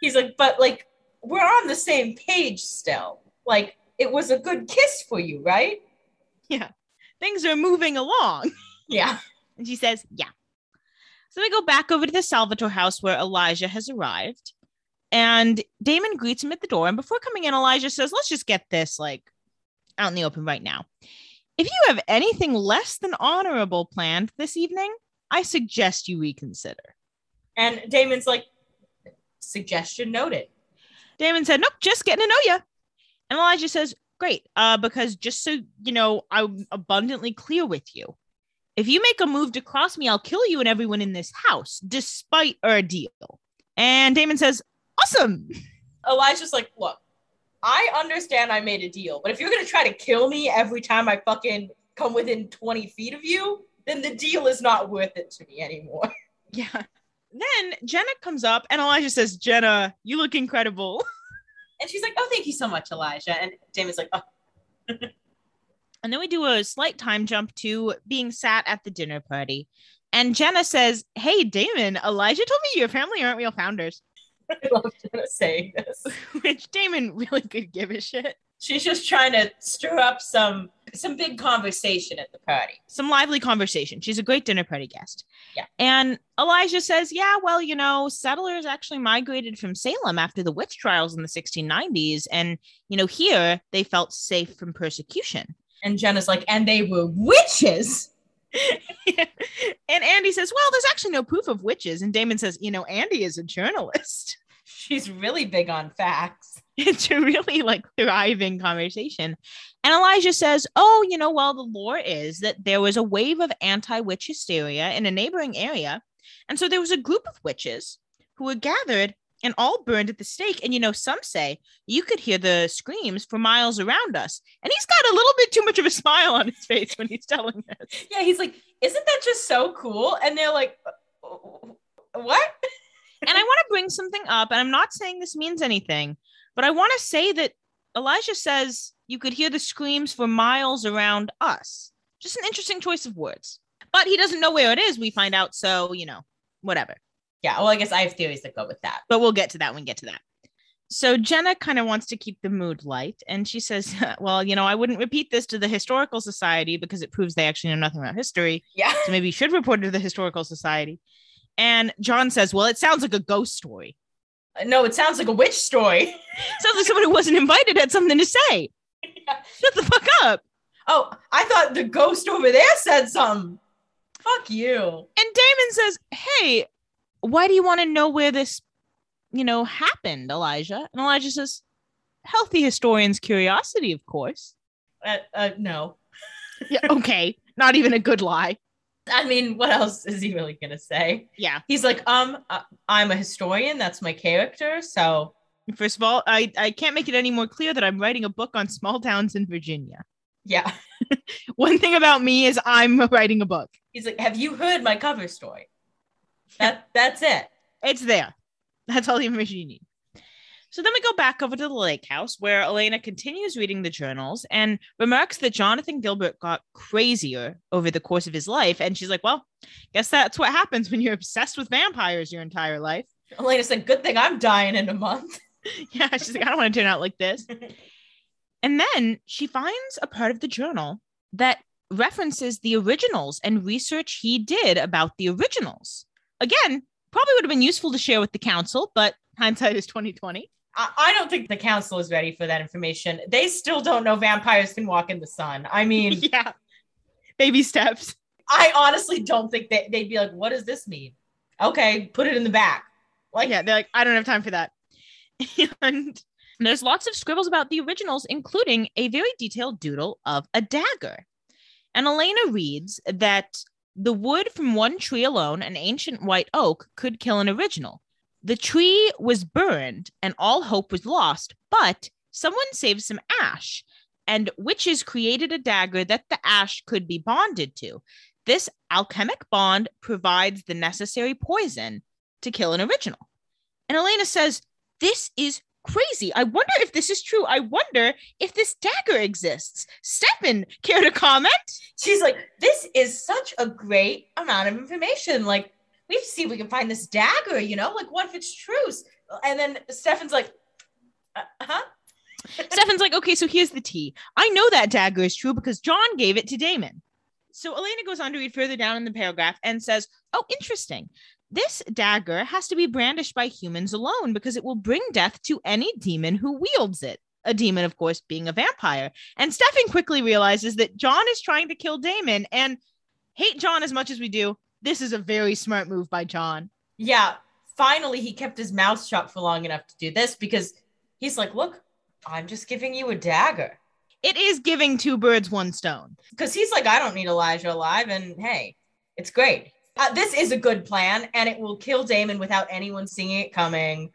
S3: He's like, but like we're on the same page still. Like it was a good kiss for you, right?
S2: Yeah. Things are moving along. [LAUGHS]
S3: Yeah.
S2: And she says, yeah. So we go back over to the Salvatore house where Elijah has arrived. And Damon greets him at the door. And before coming in, Elijah says, let's just get this like out in the open right now. If you have anything less than honorable planned this evening, I suggest you reconsider.
S3: And Damon's like, suggestion noted.
S2: Damon said, Nope, just getting to know you. And Elijah says, Great, uh, because just so you know, I'm abundantly clear with you. If you make a move to cross me, I'll kill you and everyone in this house, despite our deal. And Damon says, Awesome.
S3: Elijah's like, look, I understand I made a deal, but if you're gonna try to kill me every time I fucking come within 20 feet of you, then the deal is not worth it to me anymore. [LAUGHS]
S2: Yeah. Then Jenna comes up and Elijah says, Jenna, you look incredible. [LAUGHS]
S3: And she's like, oh, thank you so much, Elijah. And Damon's like, oh, [LAUGHS]
S2: And then we do a slight time jump to being sat at the dinner party. And Jenna says, Hey, Damon, Elijah told me your family aren't real founders, [LAUGHS]
S3: I love Jenna saying this. [LAUGHS]
S2: which Damon really could give a shit.
S3: She's just trying to stir up some some big conversation at the party.
S2: Some lively conversation. She's a great dinner party guest.
S3: Yeah.
S2: And Elijah says, Yeah, well, you know, settlers actually migrated from Salem after the witch trials in the 1690s. And, you know, here they felt safe from persecution.
S3: And Jenna's like, and they were witches. [LAUGHS]
S2: and Andie says, Well, there's actually no proof of witches. And Damon says, You know, Andie is a journalist.
S3: She's really big on facts. [LAUGHS]
S2: it's a really like thriving conversation. And Elijah says, Oh, you know, well, the lore is that there was a wave of anti witch hysteria in a neighboring area. And so there was a group of witches who were gathered and all burned at the stake. And, you know, some say you could hear the screams for miles around us. And he's got a little bit too much of a smile on his face when he's telling this.
S3: Yeah, he's like, isn't that just so cool? And they're like, "Uh, what?
S2: And I want to bring something up, and I'm not saying this means anything, but I want to say that Elijah says you could hear the screams for miles around us. Just an interesting choice of words. But he doesn't know where it is, we find out. So, you know, whatever.
S3: Yeah, well, I guess I have theories that go with that.
S2: But we'll get to that when we get to that. So Jenna kind of wants to keep the mood light. And she says, [LAUGHS] Well, you know, I wouldn't repeat this to the Historical Society because it proves they actually know nothing about history.
S3: Yeah.
S2: So maybe you should report it to the Historical Society. And John says, Well, it sounds like a ghost story.
S3: No, it sounds like a witch story. [LAUGHS]
S2: Sounds like someone who wasn't invited had something to say. Shut the fuck up.
S3: Oh, I thought the ghost over there said something. Fuck you.
S2: And Damon says, Hey, why do you want to know where this, you know, happened, Elijah? And Elijah says, Healthy historian's curiosity, of course.
S3: Uh, uh, no.
S2: Yeah, okay. Not even a good lie.
S3: I mean, what else is he really gonna say?
S2: Yeah.
S3: He's like, um, uh, I'm a historian. That's my character. So
S2: First of all, I, I can't make it any more clear that I'm writing a book on small towns in Virginia.
S3: yeah. [LAUGHS]
S2: One thing about me is I'm writing a book.
S3: He's like, have you heard my cover story? That that's it.
S2: It's there. That's all the information you need. So then we go back over to the lake house where Elena continues reading the journals and remarks that Jonathan Gilbert got crazier over the course of his life. And she's like, Well, guess that's what happens when you're obsessed with vampires your entire life.
S3: Elena said, "Good thing I'm dying in a month." [LAUGHS]
S2: Yeah, she's like, I don't want to turn out like this. [LAUGHS] And then she finds a part of the journal that references the originals and research he did about the originals. Again, probably would have been useful to share with the council, but hindsight is 2020.
S3: I, don't think the council is ready for that information. They still don't know vampires can walk in the sun. I mean, [LAUGHS]
S2: yeah. Baby steps.
S3: I honestly don't think that they'd be like, "What does this mean?" Okay, put it in the back. Like,
S2: Yeah, they're like, I don't have time for that. [LAUGHS] and there's lots of scribbles about the originals, including a very detailed doodle of a dagger. And Elena reads that the wood from one tree alone, an ancient white oak, could kill an original. The tree was burned and all hope was lost, but someone saved some ash, and witches created a dagger that the ash could be bonded to. This alchemic bond provides the necessary poison to kill an original. And Elena says, This is crazy. I wonder if this is true. I wonder if this dagger exists. Stefan, care to comment?
S3: She's like, this is such a great amount of information. Like, we have to see if we can find this dagger, you know? Like, what if it's true? And then Stefan's like, uh huh? [LAUGHS]
S2: Stefan's like, okay, so here's the tea. I know that dagger is true because John gave it to Damon. So Elena goes on to read further down in the paragraph and says, oh, interesting. This dagger has to be brandished by humans alone because it will bring death to any demon who wields it. A demon, of course, being a vampire. And Stefan quickly realizes that John is trying to kill Damon and hate John as much as we do. This is a very smart move by John.
S3: Yeah. Finally, he kept his mouth shut for long enough to do this because he's like, look, I'm just giving you a dagger.
S2: It is giving two birds, one stone.
S3: Because he's like, I don't need Elijah alive. And hey, it's great. Uh, this is a good plan and it will kill Damon without anyone seeing it coming.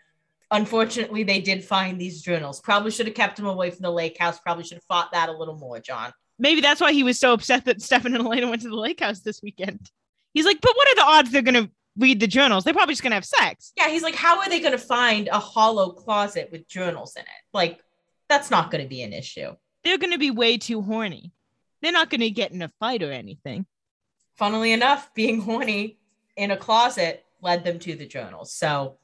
S3: Unfortunately, they did find these journals. Probably should have kept him away from the lake house. Probably should have fought that a little more, John.
S2: Maybe that's why he was so upset that Stefan and Elena went to the lake house this weekend. He's like, but what are the odds they're going to read the journals? They're probably just going to have sex.
S3: Yeah, he's like, how are they going to find a hollow closet with journals in it? Like, that's not going to be an issue.
S2: They're going to be way too horny. They're not going to get in a fight or anything.
S3: Funnily enough, being horny in a closet led them to the journals. So,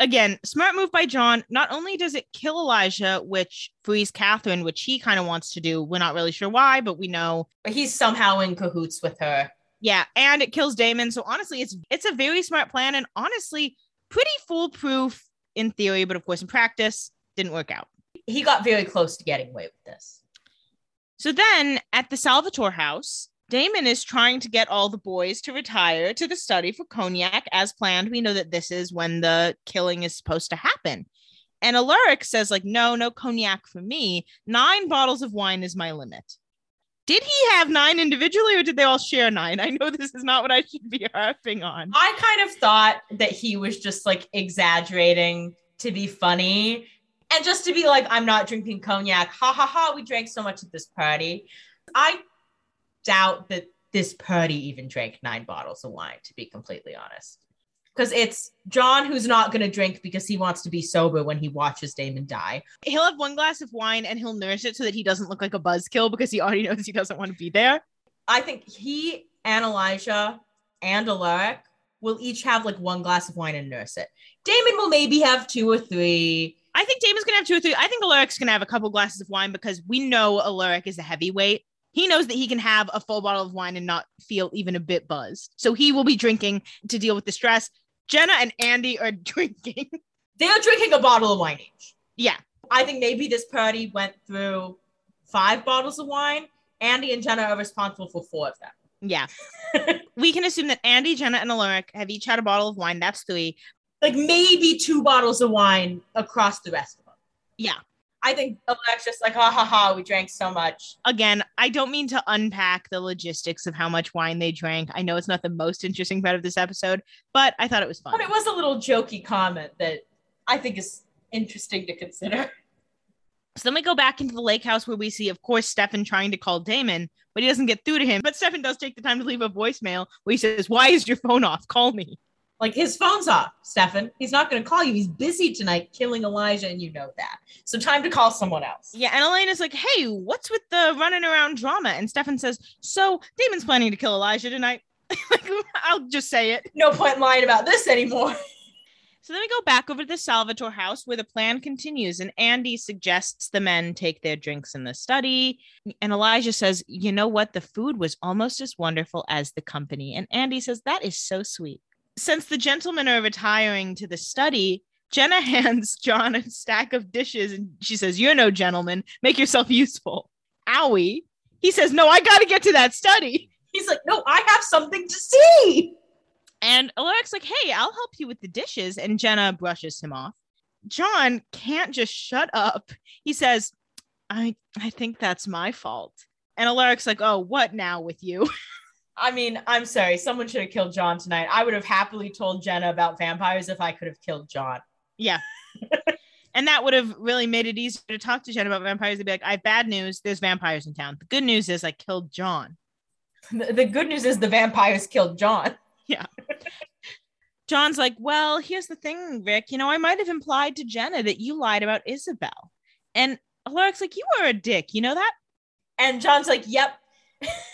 S2: again, smart move by John. Not only does it kill Elijah, which frees Catherine, which he kind of wants to do. We're not really sure why, but we know.
S3: But he's somehow in cahoots with her.
S2: Yeah, and it kills Damon. So honestly, it's it's a very smart plan and honestly pretty foolproof in theory, but of course in practice didn't work out
S3: he got very close to getting away with this.
S2: So then at the Salvatore house, Damon is trying to get all the boys to retire to the study for cognac as planned. We know that this is when the killing is supposed to happen. And Alaric says, like, no, no cognac for me. Nine bottles of wine is my limit. Did he have nine individually or did they all share nine? I know this is not what I should be harping on.
S3: I kind of thought that he was just like exaggerating to be funny and just to be like, I'm not drinking cognac. Ha ha ha. We drank so much at this party. I doubt that this party even drank nine bottles of wine, to be completely honest. Because it's John who's not going to drink because he wants to be sober when he watches Damon die.
S2: He'll have one glass of wine and he'll nurse it so that he doesn't look like a buzzkill because he already knows he doesn't want to be there.
S3: I think he and Elijah and Alaric will each have like one glass of wine and nurse it. Damon will maybe have two or three.
S2: I think Damon's gonna have two or three. I think Alaric's gonna have a couple glasses of wine because we know Alaric is a heavyweight. He knows that he can have a full bottle of wine and not feel even a bit buzzed. So he will be drinking to deal with the stress. Jenna and Andie are [LAUGHS] drinking.
S3: They're drinking a bottle of wine each.
S2: Yeah.
S3: I think maybe this party went through five bottles of wine. Andie and Jenna are responsible for four of them.
S2: Yeah. [LAUGHS] we can assume that Andie, Jenna, and Alaric have each had a bottle of wine. That's three
S3: like maybe two bottles of wine across the rest of them.
S2: Yeah.
S3: I think Alaric's like, ha ha ha, we drank so much.
S2: Again, I don't mean to unpack the logistics of how much wine they drank. I know it's not the most interesting part of this episode, but I thought it was fun.
S3: But it was a little jokey comment that I think is interesting to consider. [LAUGHS]
S2: So then we go back into the lake house where we see, of course, Stefan trying to call Damon, but he doesn't get through to him. But Stefan does take the time to leave a voicemail where he says, Why is your phone off? Call me.
S3: Like his phone's off, Stefan. He's not going to call you. He's busy tonight killing Elijah, and you know that. So time to call someone else.
S2: Yeah, and Elena's like, "Hey, what's with the running around drama?" And Stefan says, "So Damon's planning to kill Elijah tonight." [LAUGHS] like, I'll just say it.
S3: No point lying about this anymore. [LAUGHS]
S2: So then we go back over to the Salvatore house where the plan continues, and Andie suggests the men take their drinks in the study. And Elijah says, You know what? The food was almost as wonderful as the company. And Andie says, That is so sweet since the gentlemen are retiring to the study, Jenna [LAUGHS] hands John a stack of dishes and she says, You're no gentleman. Make yourself useful. Owie. He says, No, I got to get to that study.
S3: He's like, No, I have something to see.
S2: And Alaric's like, Hey, I'll help you with the dishes. And Jenna brushes him off. John can't just shut up. He says, I I think that's my fault. And Alaric's like, oh, what now with you? [LAUGHS]
S3: I mean, I'm sorry. Someone should have killed John tonight. I would have happily told Jenna about vampires if I could have killed John.
S2: Yeah. [LAUGHS] and that would have really made it easier to talk to Jen about vampires. They'd be like, I have bad news. There's vampires in town. The good news is I killed John.
S3: The, the good news is the vampires killed John. [LAUGHS]
S2: Yeah. John's like, Well, here's the thing, Rick. You know, I might have implied to Jenna that you lied about Isabel. And Alaric's like, You were a dick. You know that?
S3: And John's like, Yep.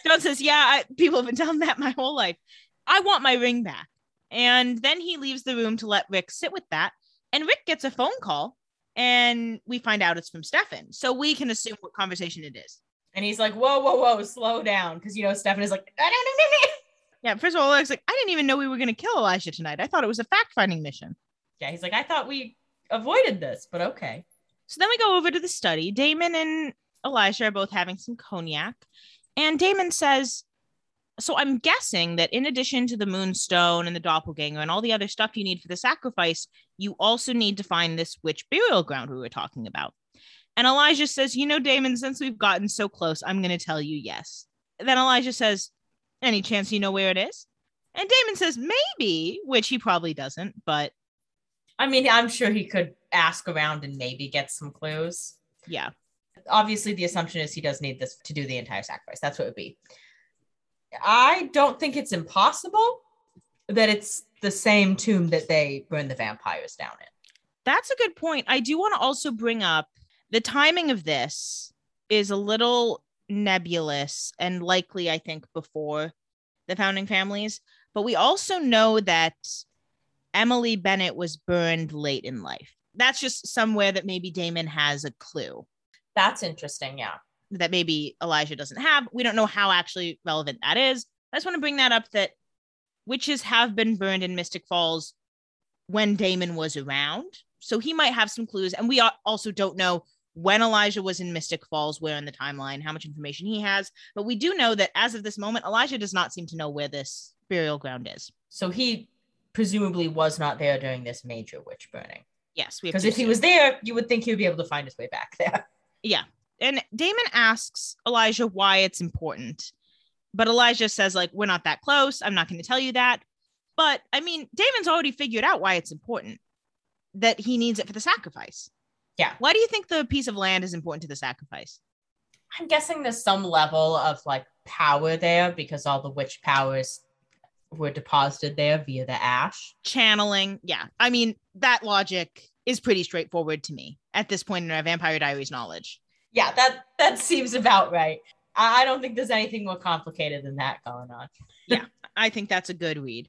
S2: John says, Yeah, I, people have been telling that my whole life. I want my ring back. And then he leaves the room to let Rick sit with that. And Rick gets a phone call and we find out it's from Stefan. So we can assume what conversation it is.
S3: And he's like, Whoa, whoa, whoa, slow down. Because, you know, Stefan is like,
S2: Yeah, first of all, I was like, I didn't even know we were going to kill Elijah tonight. I thought it was a fact finding mission.
S3: Yeah, he's like, I thought we avoided this, but okay.
S2: So then we go over to the study. Damon and Elijah are both having some cognac. And Damon says, So I'm guessing that in addition to the moonstone and the doppelganger and all the other stuff you need for the sacrifice, you also need to find this witch burial ground we were talking about. And Elijah says, You know, Damon, since we've gotten so close, I'm going to tell you yes. Then Elijah says, Any chance you know where it is? And Damon says, Maybe, which he probably doesn't, but
S3: I mean, I'm sure he could ask around and maybe get some clues.
S2: yeah.
S3: Obviously, the assumption is he does need this to do the entire sacrifice. That's what it would be. I don't think it's impossible that it's the same tomb that they burn the vampires down in.
S2: That's a good point. I do want to also bring up the timing of this is a little nebulous and likely, I think, before the founding families. But we also know that Emily Bennett was burned late in life. That's just somewhere that maybe Damon has a clue
S3: That's interesting. Yeah.
S2: that maybe Elijah doesn't have. We don't know how actually relevant that is. I just want to bring that up that witches have been burned in Mystic Falls when Damon was around. So he might have some clues. And we also don't know when Elijah was in Mystic Falls, where in the timeline, how much information he has. But we do know that as of this moment, Elijah does not seem to know where this burial ground is.
S3: So he presumably was not there during this major witch burning.
S2: Yes,
S3: Because if he was there, you would think he would be able to find his way back there.
S2: Yeah. And Damon asks Elijah why it's important. But Elijah says, like, we're not that close. I'm not going to tell you that. But I mean, Damon's already figured out why it's important that he needs it for the sacrifice.
S3: Yeah.
S2: Why do you think the piece of land is important to the sacrifice?
S3: I'm guessing there's some level of like power there because all the witch powers were deposited there via the ash.
S2: Channeling. Yeah. I mean, that logic is pretty straightforward to me at this point in our Vampire Diaries knowledge.
S3: Yeah, that that seems about right. I, I don't think there's anything more complicated than that going on. [LAUGHS]
S2: Yeah, I think that's a good read.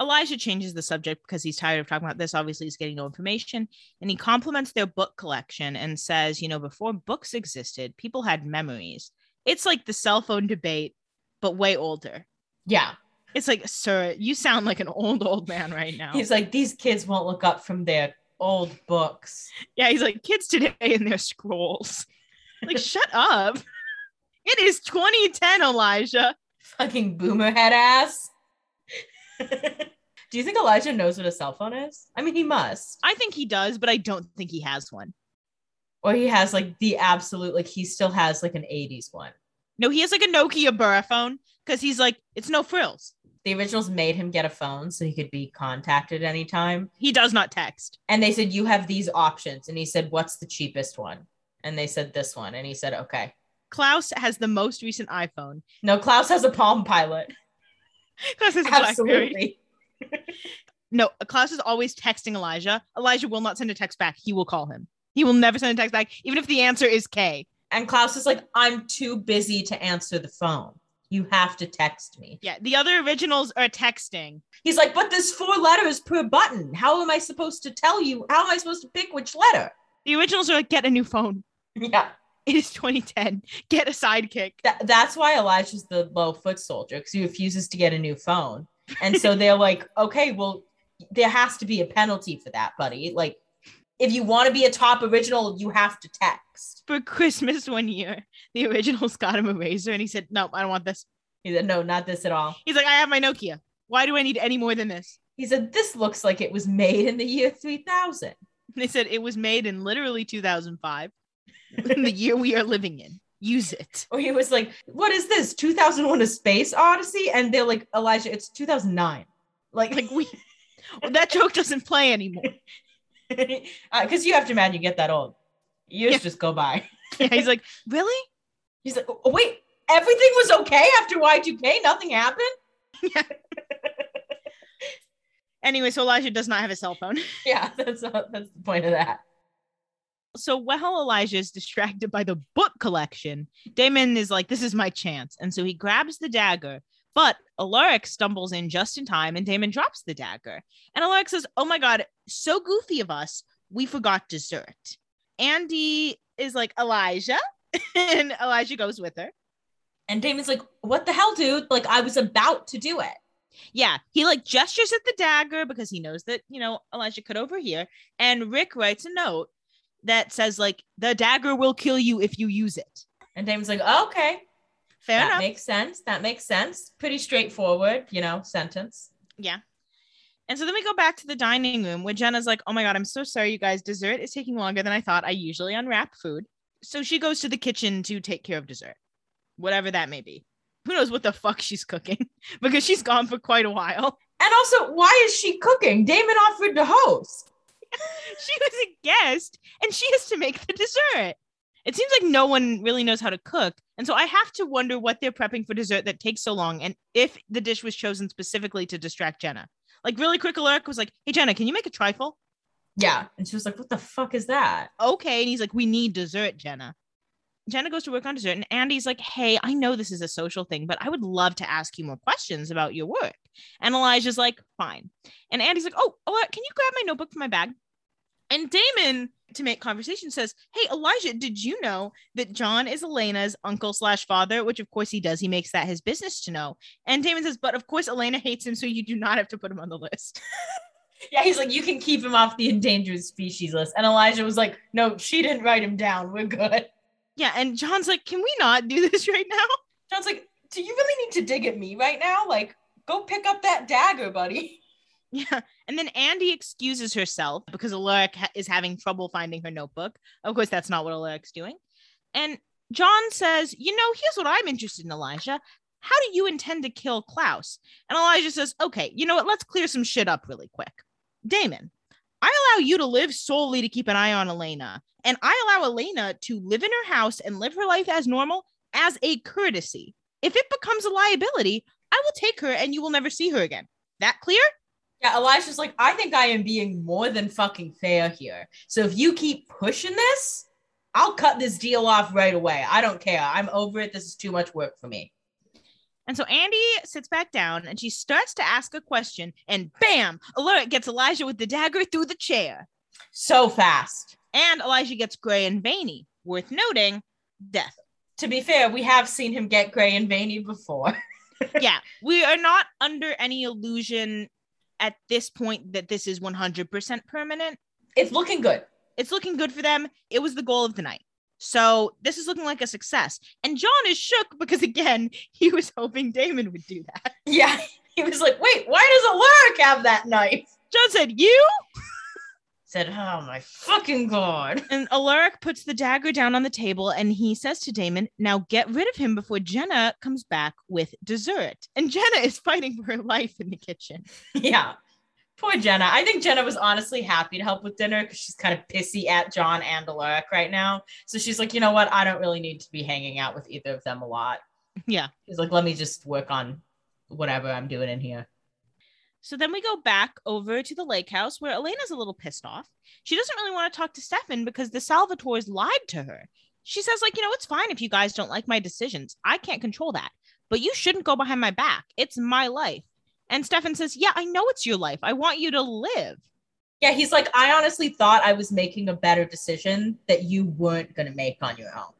S2: Elijah changes the subject because he's tired of talking about this. Obviously, he's getting no information. And he compliments their book collection and says, you know, before books existed, people had memories. It's like the cell phone debate, but way older.
S3: Yeah.
S2: It's like, sir, you sound like an old, old man right now.
S3: He's like, these kids won't look up from their old books.
S2: yeah, he's like, kids today and their scrolls. Like, shut up. It is 2010, Elijah.
S3: Fucking boomer head ass. Do you think Elijah knows what a cell phone is? I mean, he must.
S2: I think he does, but I don't think he has one.
S3: Or he has like the absolute, like he still has like an 80s one.
S2: No, he has like a Nokia Burr phone because he's like, it's no frills.
S3: The originals made him get a phone so he could be contacted anytime.
S2: He does not text.
S3: And they said, You have these options. And he said, What's the cheapest one? And they said, This one. And he said, Okay.
S2: Klaus has the most recent iPhone.
S3: No, Klaus has a Palm Pilot. [LAUGHS]
S2: Klaus has a
S3: Absolutely. [LAUGHS]
S2: No, Klaus is always texting Elijah. Elijah will not send a text back. He will call him. He will never send a text back, even if the answer is K.
S3: And Klaus is like, I'm too busy to answer the phone. You have to text me.
S2: Yeah, the other originals are texting.
S3: He's like, But there's four letters per button. How am I supposed to tell you? How am I supposed to pick which letter?
S2: The originals are like, get a new phone.
S3: Yeah. [LAUGHS]
S2: It is 2010. Get a sidekick.
S3: That, that's why Elijah's the low foot soldier because he refuses to get a new phone. And so they're like, okay, well, there has to be a penalty for that, buddy. Like, if you want to be a top original, you have to text.
S2: For Christmas one year, the originals got him a razor and he said, No, I don't want this.
S3: He said, no, not this at all.
S2: He's like, I have my Nokia. Why do I need any more than this?
S3: He said, this looks like it was made in the year 3000.
S2: They said it was made in literally 2005, in the year we are living in. Use it. [LAUGHS]
S3: Or he was like, "What is this? 2001: A Space Odyssey?" And they're like, "Elijah, it's 2009." Like,
S2: Like we, [LAUGHS] that joke doesn't play anymore. [LAUGHS] [LAUGHS]
S3: because you have to imagine you get that old. Years
S2: Yeah.
S3: just go by. [LAUGHS]
S2: Yeah, he's like, really?
S3: He's like, "Oh, wait, everything was okay after Y2K. Nothing happened." Yeah. [LAUGHS]
S2: Anyway, so Elijah does not have a cell phone.
S3: Yeah, that's uh, that's the point of that.
S2: So while Elijah is distracted by the book collection, Damon is like, this is my chance. And so he grabs the dagger, but Alaric stumbles in just in time and Damon drops the dagger. And Alaric says, oh my God, so goofy of us. We forgot dessert. Andie is like, Elijah. [LAUGHS] and Elijah goes with her.
S3: And Damon's like, "What the hell, dude? Like, I was about to do it."
S2: Yeah, he like gestures at the dagger because he knows that, you know, Elijah could overhear. And Rick writes a note that says, like, the dagger will kill you if you use it.
S3: And Damon's like, oh, "Okay,
S2: Fair
S3: that
S2: enough.
S3: makes sense. That makes sense. Pretty straightforward, you know, sentence."
S2: Yeah. And so then we go back to the dining room where Jenna's like, oh my God, I'm so sorry, you guys. Dessert is taking longer than I thought. I usually unwrap food. So she goes to the kitchen to take care of dessert, whatever that may be. Who knows what the fuck she's cooking [LAUGHS] because she's gone for quite a while.
S3: And also, why is she cooking? Damon offered to host. [LAUGHS]
S2: She was a guest and she has to make the dessert. It seems like no one really knows how to cook. And so I have to wonder what they're prepping for dessert that takes so long and if the dish was chosen specifically to distract Jenna. Like, really quick Alaric was like, hey, Jenna, can you make a trifle?
S3: Yeah, and she was like, "What the fuck is that?"
S2: okay. And he's like, we need dessert, Jenna. Jenna goes to work on dessert, and Andie's like, hey, I know this is a social thing, but I would love to ask you more questions about your work. And Elijah's like, fine. And Andie's like, oh, Elijah, can you grab my notebook from my bag? And Damon, to make conversation, says, hey, Elijah, did you know that John is Elena's uncle slash father? Which, of course, he does. He makes that his business to know. And Damon says, but of course, Elena hates him, so you do not have to put him on the list. [LAUGHS]
S3: Yeah, he's like, "You can keep him off the endangered species list." And Elijah was like, "No, she didn't write him down. We're good."
S2: yeah. And John's like, can we not do this right now?
S3: John's like, "Do you really need to dig at me right now? Like, go pick up that dagger, buddy." [LAUGHS]
S2: Yeah. And then Andie excuses herself because Alaric ha- is having trouble finding her notebook. Of course, that's not what Alaric's doing. And John says, You know, here's what I'm interested in, Elijah. How do you intend to kill Klaus? And Elijah says, Okay, you know what? Let's clear some shit up really quick. Damon, I allow you to live solely to keep an eye on Elena. And I allow Elena to live in her house and live her life as normal as a courtesy. If it becomes a liability, I will take her and you will never see her again. That clear?
S3: Yeah, Elijah's like, "I think I am being more than fucking fair here. So if you keep pushing this, I'll cut this deal off right away. I don't care. I'm over it. This is too much work for me."
S2: And so Andie sits back down and she starts to ask a question, and bam, Alaric gets Elijah with the dagger through the chair.
S3: So fast.
S2: And Elijah gets gray and veiny. Worth noting, death.
S3: To be fair, we have seen him get gray and veiny before. [LAUGHS]
S2: yeah, we are not under any illusion at this point that this is 100% permanent.
S3: It's looking good.
S2: It's looking good for them. It was the goal of the night. So this is looking like a success. And John is shook because, again, he was hoping Damon would do that.
S3: Yeah, [LAUGHS] he was like, "Wait, why does Alaric have that knife?"
S2: John said, You?
S3: Said, "Oh my fucking god." [LAUGHS]
S2: And Alaric puts the dagger down on the table and he says to Damon, Now get rid of him before Jenna comes back with dessert. And [LAUGHS] Jenna is fighting for her life in the kitchen.
S3: Yeah. Poor Jenna. I think Jenna was honestly happy to help with dinner because she's kind of pissy at John and Alaric right now. So she's like, you know what? I don't really need to be hanging out with either of them a lot.
S2: Yeah.
S3: She's like, let me just work on whatever I'm doing in here.
S2: So then we go back over to the lake house where Elena's a little pissed off. She doesn't really want to talk to Stefan because the Salvatores lied to her. She says, like, you know, it's fine if you guys don't like my decisions. I can't control that. But you shouldn't go behind my back. It's my life. And Stefan says, Yeah, I know it's your life. I want you to live.
S3: Yeah, he's like, I honestly thought I was making a better decision that you weren't going to make on your own.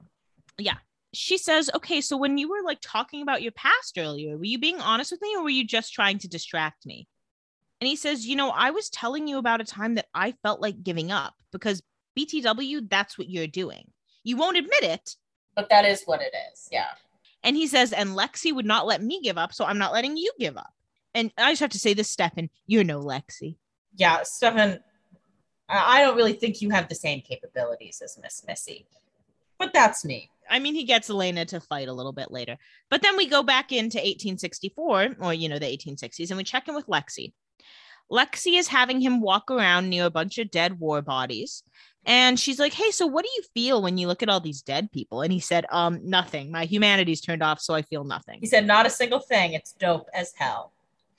S2: She says, Okay, so when you were like talking about your past earlier, were you being honest with me or were you just trying to distract me? And he says, You know, I was telling you about a time that I felt like giving up because BTW, that's what you're doing. You won't admit it.
S3: But that is what it is. Yeah.
S2: And he says, And Lexi would not let me give up, so I'm not letting you give up. And I just have to say this, Stefan, you're no Lexi.
S3: Yeah, Stefan, I I don't really think you have the same capabilities as Miss Missy. But that's me.
S2: I mean, he gets Elena to fight a little bit later. But then we go back into 1864, or, you know, the 1860s, and we check in with Lexi. Lexi is having him walk around near a bunch of dead war bodies. And she's like, Hey, so what do you feel when you look at all these dead people? And he said, Um, nothing. My humanity's turned off, so I feel nothing.
S3: He said, not a single thing. It's dope as hell.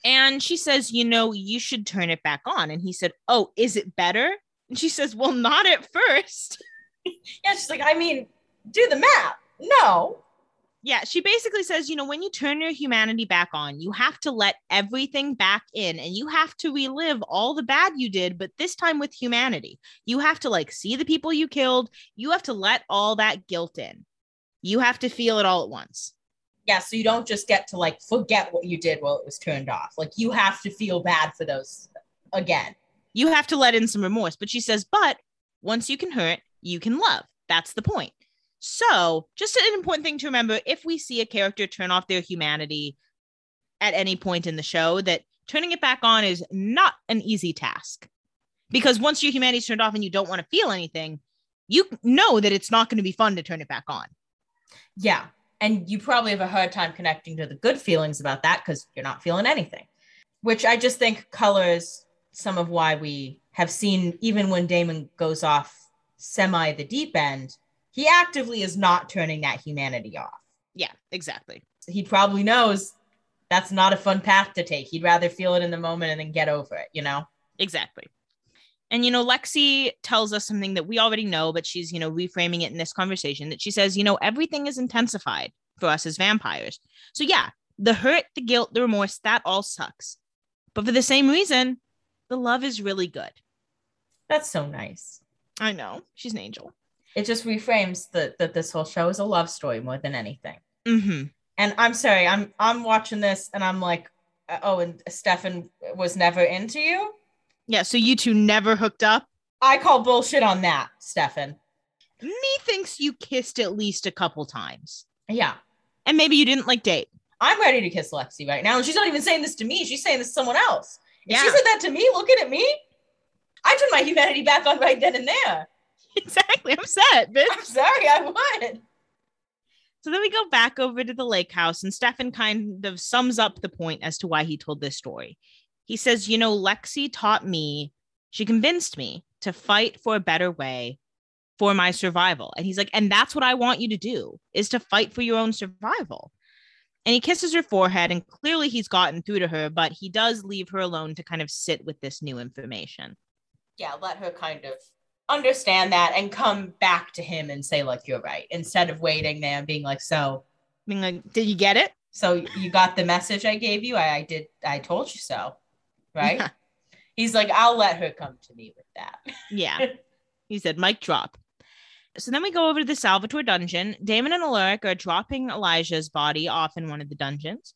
S2: And she says, You know, you should turn it back on. And he said, Oh, is it better? And she says, Well, not at first. [LAUGHS]
S3: Yeah, she's like, I mean, do the math. No.
S2: Yeah, she basically says, you know, when you turn your humanity back on, you have to let everything back in and you have to relive all the bad you did, but this time with humanity. You have to like see the people you killed. You have to let all that guilt in. You have to feel it all at once.
S3: Yeah, so you don't just get to like forget what you did while it was turned off. Like you have to feel bad for those again.
S2: You have to let in some remorse. But she says, but once you can hurt, you can love. That's the point. So, just an important thing to remember if we see a character turn off their humanity at any point in the show, that turning it back on is not an easy task. Because once your humanity's turned off and you don't want to feel anything, you know that it's not going to be fun to turn it back on.
S3: Yeah. And you probably have a hard time connecting to the good feelings about that because you're not feeling anything, which I just think colors some of why we have seen, even when Damon goes off semi the deep end, he actively is not turning that humanity off.
S2: Yeah, exactly.
S3: He probably knows that's not a fun path to take. He'd rather feel it in the moment and then get over it, you know?
S2: Exactly. And, you know, Lexi tells us something that we already know, but she's, you know, reframing it in this conversation that she says, you know, everything is intensified for us as vampires. So, yeah, the hurt, the guilt, the remorse, that all sucks. But for the same reason, the love is really good.
S3: That's so nice.
S2: I know. She's an angel.
S3: It just reframes that that this whole show is a love story more than anything.
S2: Mm-hmm.
S3: And I'm sorry, I'm I'm watching this and I'm like, uh, oh, and Stefan was never into you.
S2: Yeah. So you two never hooked up?
S3: I call bullshit on that, Stefan.
S2: Me thinks you kissed at least a couple times.
S3: Yeah,
S2: And maybe you didn't like date.
S3: I'm ready to kiss Lexi right now, and she's not even saying this to me. She's saying this to someone else. If she said that to me, looking at me, I turned my humanity back on right then and there. [LAUGHS]
S2: Exactly. I'm set, bitch.
S3: I'm sorry, I would.
S2: So then we go back over to the lake house, and Stefan kind of sums up the point as to why he told this story. He says, You know, Lexi taught me, she convinced me to fight for a better way for my survival. And he's like, And that's what I want you to do is to fight for your own survival. And he kisses her forehead, and clearly he's gotten through to her, but he does leave her alone to kind of sit with this new information.
S3: Yeah, let her kind of understand that and come back to him and say, like, you're right, instead of waiting there and being like, so,
S2: Being like, Did you get it?
S3: so you got the message I gave you? I, I did, I told you so. Right?
S2: Yeah.
S3: He's like, I'll let her come to me with that.
S2: Yeah. [LAUGHS] he said, mic drop. So then we go over to the Salvatore dungeon. Damon and Alaric are dropping Elijah's body off in one of the dungeons.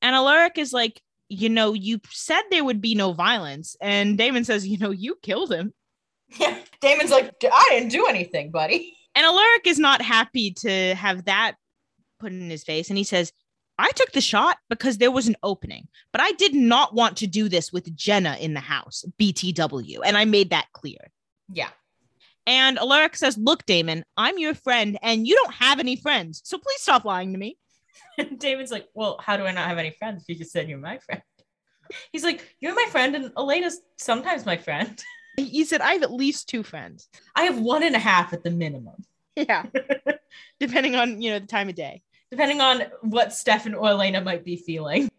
S2: And Alaric is like, you know, you said there would be no violence. And Damon says, you know, you killed him.
S3: Yeah. [LAUGHS] Damon's like, I didn't do anything, buddy.
S2: And Alaric is not happy to have that put in his face. And he says, I took the shot because there was an opening, but I did not want to do this with Jenna in the house, BTW. And I made that clear.
S3: Yeah.
S2: And Alaric says, Look, Damon, I'm your friend and you don't have any friends. So please stop lying to me.
S3: And [LAUGHS] Damon's like, Well, how do I not have any friends? You just said you're my friend. He's like, You're my friend, and Elena's sometimes my friend. [LAUGHS]
S2: He said, I have at least two friends.
S3: I have one and a half at the minimum, [LAUGHS]
S2: Yeah. Depending on, you know, the time of day.
S3: depending on what Stefan or Elena might be feeling.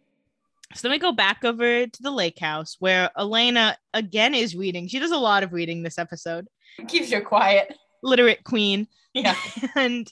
S2: So then we go back over to the lake house where Elena again is reading. She does a lot of reading this episode.
S3: Keeps you quiet.
S2: Literate queen.
S3: Yeah. [LAUGHS]
S2: And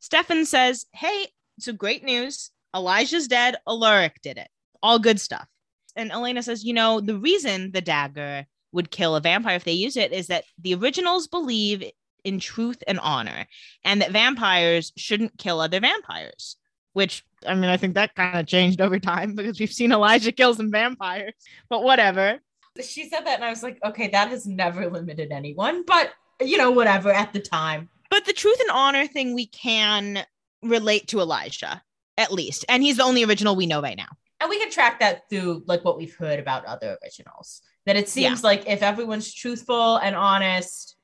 S2: Stefan says, Hey, so great news. Elijah's dead. Alaric did it. All good stuff. And Elena says, You know, the reason the dagger would kill a vampire if they use it is that the originals believe in truth and honor and that vampires shouldn't kill other vampires. Which, I mean, I think that kind of changed over time because we've seen Elijah kill some vampires, but whatever.
S3: She said that, and I was like, Okay, that has never limited anyone, but you know, whatever at the time.
S2: But the truth and honor thing we can relate to Elijah, at least. And he's the only original we know right now.
S3: And we can track that through like what we've heard about other originals. That it seems like if everyone's truthful and honest,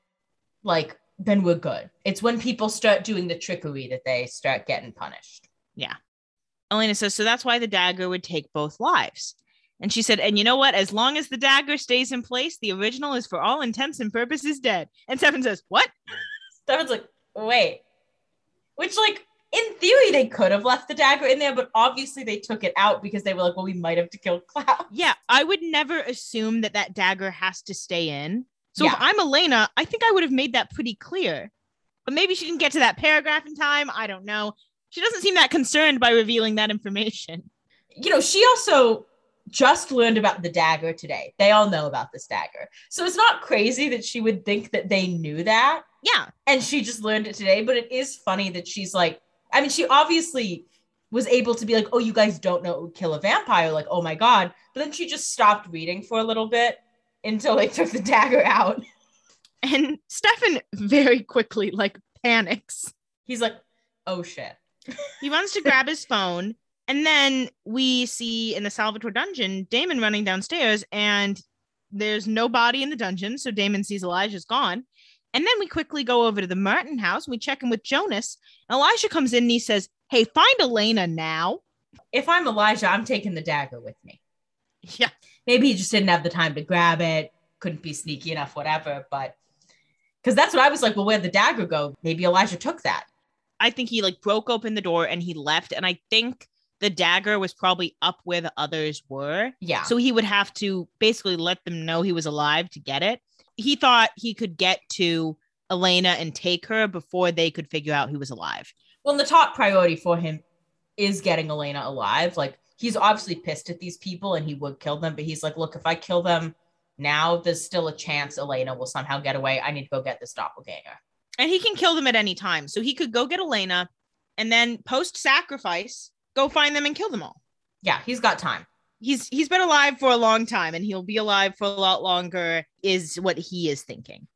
S3: like then we're good. It's when people start doing the trickery that they start getting punished. Yeah.
S2: Elena says, so that's why the dagger would take both lives. And she said, and you know what? As long as the dagger stays in place, the original is for all intents and purposes dead. And Stefan says, what? [LAUGHS]
S3: Stefan's like, wait. Which, like, they could have left the dagger in there, but obviously they took it out because they were like, well, we might have to kill Klaus.
S2: Yeah, I would never assume that that dagger has to stay in. So if I'm Elena, I think I would have made that pretty clear. But maybe she didn't get to that paragraph in time. I don't know. She doesn't seem that concerned by revealing that information. [LAUGHS]
S3: You know, she also just learned about the dagger today. They all know about this dagger. So it's not crazy that she would think that they knew that.
S2: Yeah,
S3: and she just learned it today. But it is funny that she's like, I mean, she obviously was able to be like, oh, you guys don't know it would kill a vampire. Like, oh my God. But then she just stopped reading for a little bit until they [LAUGHS] took the dagger out.
S2: and Stefan very quickly like panics.
S3: He's like, oh shit.
S2: He runs to grab his phone, and then we see in the Salvatore dungeon Damon running downstairs, and there's no body in the dungeon. So Damon sees Elijah's gone. And then we quickly go over to the Martin house and we check in with Jonas. Elijah comes in and he says, Hey, find Elena now.
S3: If I'm Elijah, I'm taking the dagger with me.
S2: Yeah.
S3: Maybe he just didn't have the time to grab it, couldn't be sneaky enough, whatever. But because that's what I was like, well, where'd the dagger go? Maybe Elijah took that.
S2: I think he like broke open the door and he left. And I think the dagger was probably up where the others were.
S3: Yeah.
S2: So he would have to basically let them know he was alive to get it. He thought he could get to Elena and take her before they could figure out he was alive.
S3: Well, the top priority for him is getting Elena alive. Like he's obviously pissed at these people and he would kill them, but he's like, look, if I kill them now, there's still a chance Elena will somehow get away. I need to go get this doppelganger.
S2: And he can kill them at any time. So he could go get Elena and then post sacrifice, go find them and kill them all.
S3: Yeah, he's got time.
S2: He's he's been alive for a long time and he'll be alive for a lot longer is what he is thinking.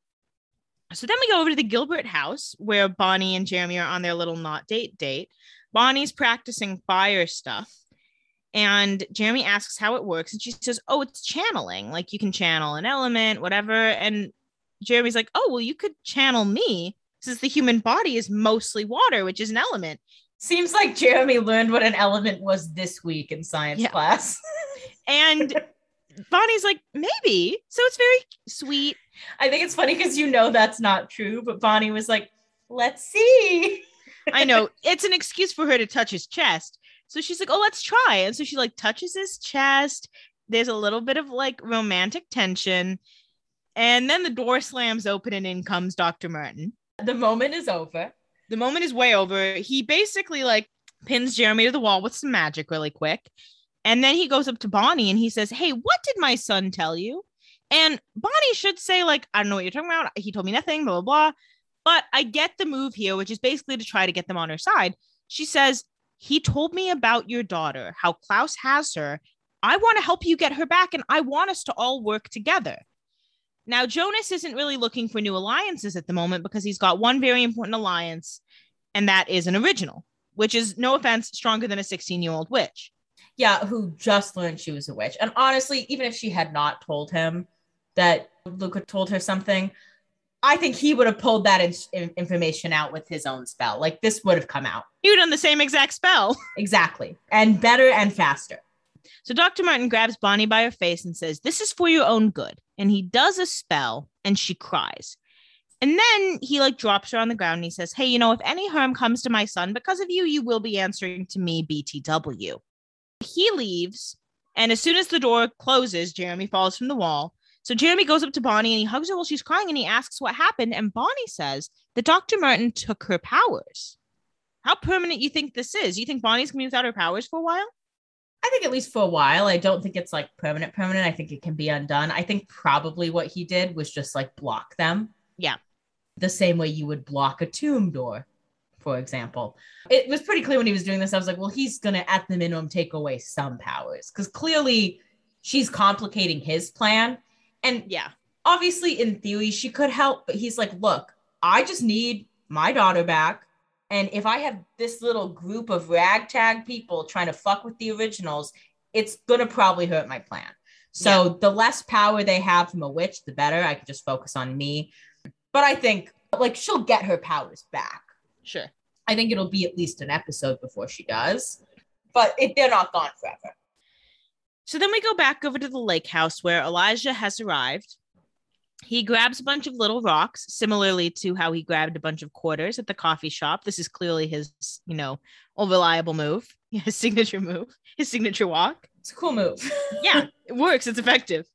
S2: So then we go over to the Gilbert house where Bonnie and Jeremy are on their little not date date. Bonnie's practicing fire stuff. And Jeremy asks how it works. And she says, Oh, it's channeling. Like you can channel an element, whatever. And Jeremy's like, Oh, well, you could channel me since the human body is mostly water, which is an element.
S3: Seems like Jeremy learned what an element was this week in science
S2: Yeah.
S3: class. [LAUGHS]
S2: And Bonnie's like, Maybe. So it's very sweet.
S3: I think it's funny because you know that's not true, but Bonnie was like, let's see. [LAUGHS]
S2: I know it's an excuse for her to touch his chest. So she's like, "Oh, let's try." And so she like touches his chest. There's a little bit of like romantic tension. And then the door slams open and in comes Dr. Martin.
S3: The moment is over.
S2: The moment is way over. He basically like pins Jeremy to the wall with some magic really quick. And then he goes up to Bonnie and he says, Hey, what did my son tell you? And Bonnie should say, like, I don't know what you're talking about. He told me nothing, blah, blah, blah. But I get the move here, which is basically to try to get them on her side. She says, He told me about your daughter, how Klaus has her. I want to help you get her back, and I want us to all work together. Now, Jonas isn't really looking for new alliances at the moment because he's got one very important alliance, and that is an original, which is, no offense, stronger than a 16 year old witch.
S3: Yeah, who just learned she was a witch. And honestly, even if she had not told him that Luca told her something, I think he would have pulled that in- in- information out with his own spell. Like this would have come out.
S2: You done the same exact spell. [LAUGHS]
S3: Exactly. And better and faster.
S2: So Dr. Martin grabs Bonnie by her face and says, This is for your own good. And he does a spell and she cries. And then he like drops her on the ground and he says, Hey, you know, if any harm comes to my son because of you, you will be answering to me, BTW. He leaves. And as soon as the door closes, Jeremy falls from the wall. So Jeremy goes up to Bonnie and he hugs her while she's crying and he asks what happened. And Bonnie says that Dr. Martin took her powers. How permanent you think this is? You think Bonnie's gonna be without her powers for a while?
S3: I think at least for a while. I don't think it's like permanent, permanent. I think it can be undone. I think probably what he did was just like block them.
S2: Yeah.
S3: The same way you would block a tomb door, for example. It was pretty clear when he was doing this. I was like, well, he's going to, at the minimum, take away some powers because clearly she's complicating his plan. And
S2: Yeah.
S3: obviously, in theory, she could help, but he's like, look, I just need my daughter back. And if I have this little group of ragtag people trying to fuck with the originals, it's going to probably hurt my plan. So the less power they have from a witch, the better. I could just focus on me. But I think like she'll get her powers back.
S2: Sure.
S3: I think it'll be at least an episode before she does. But it, they're not gone forever.
S2: So then we go back over to the lake house where Elijah has arrived. He grabs a bunch of little rocks, similarly to how he grabbed a bunch of quarters at the coffee shop. This is clearly his, you know, reliable move, [LAUGHS] his signature move, his signature walk.
S3: It's a cool move. [LAUGHS]
S2: Yeah, it works. It's effective.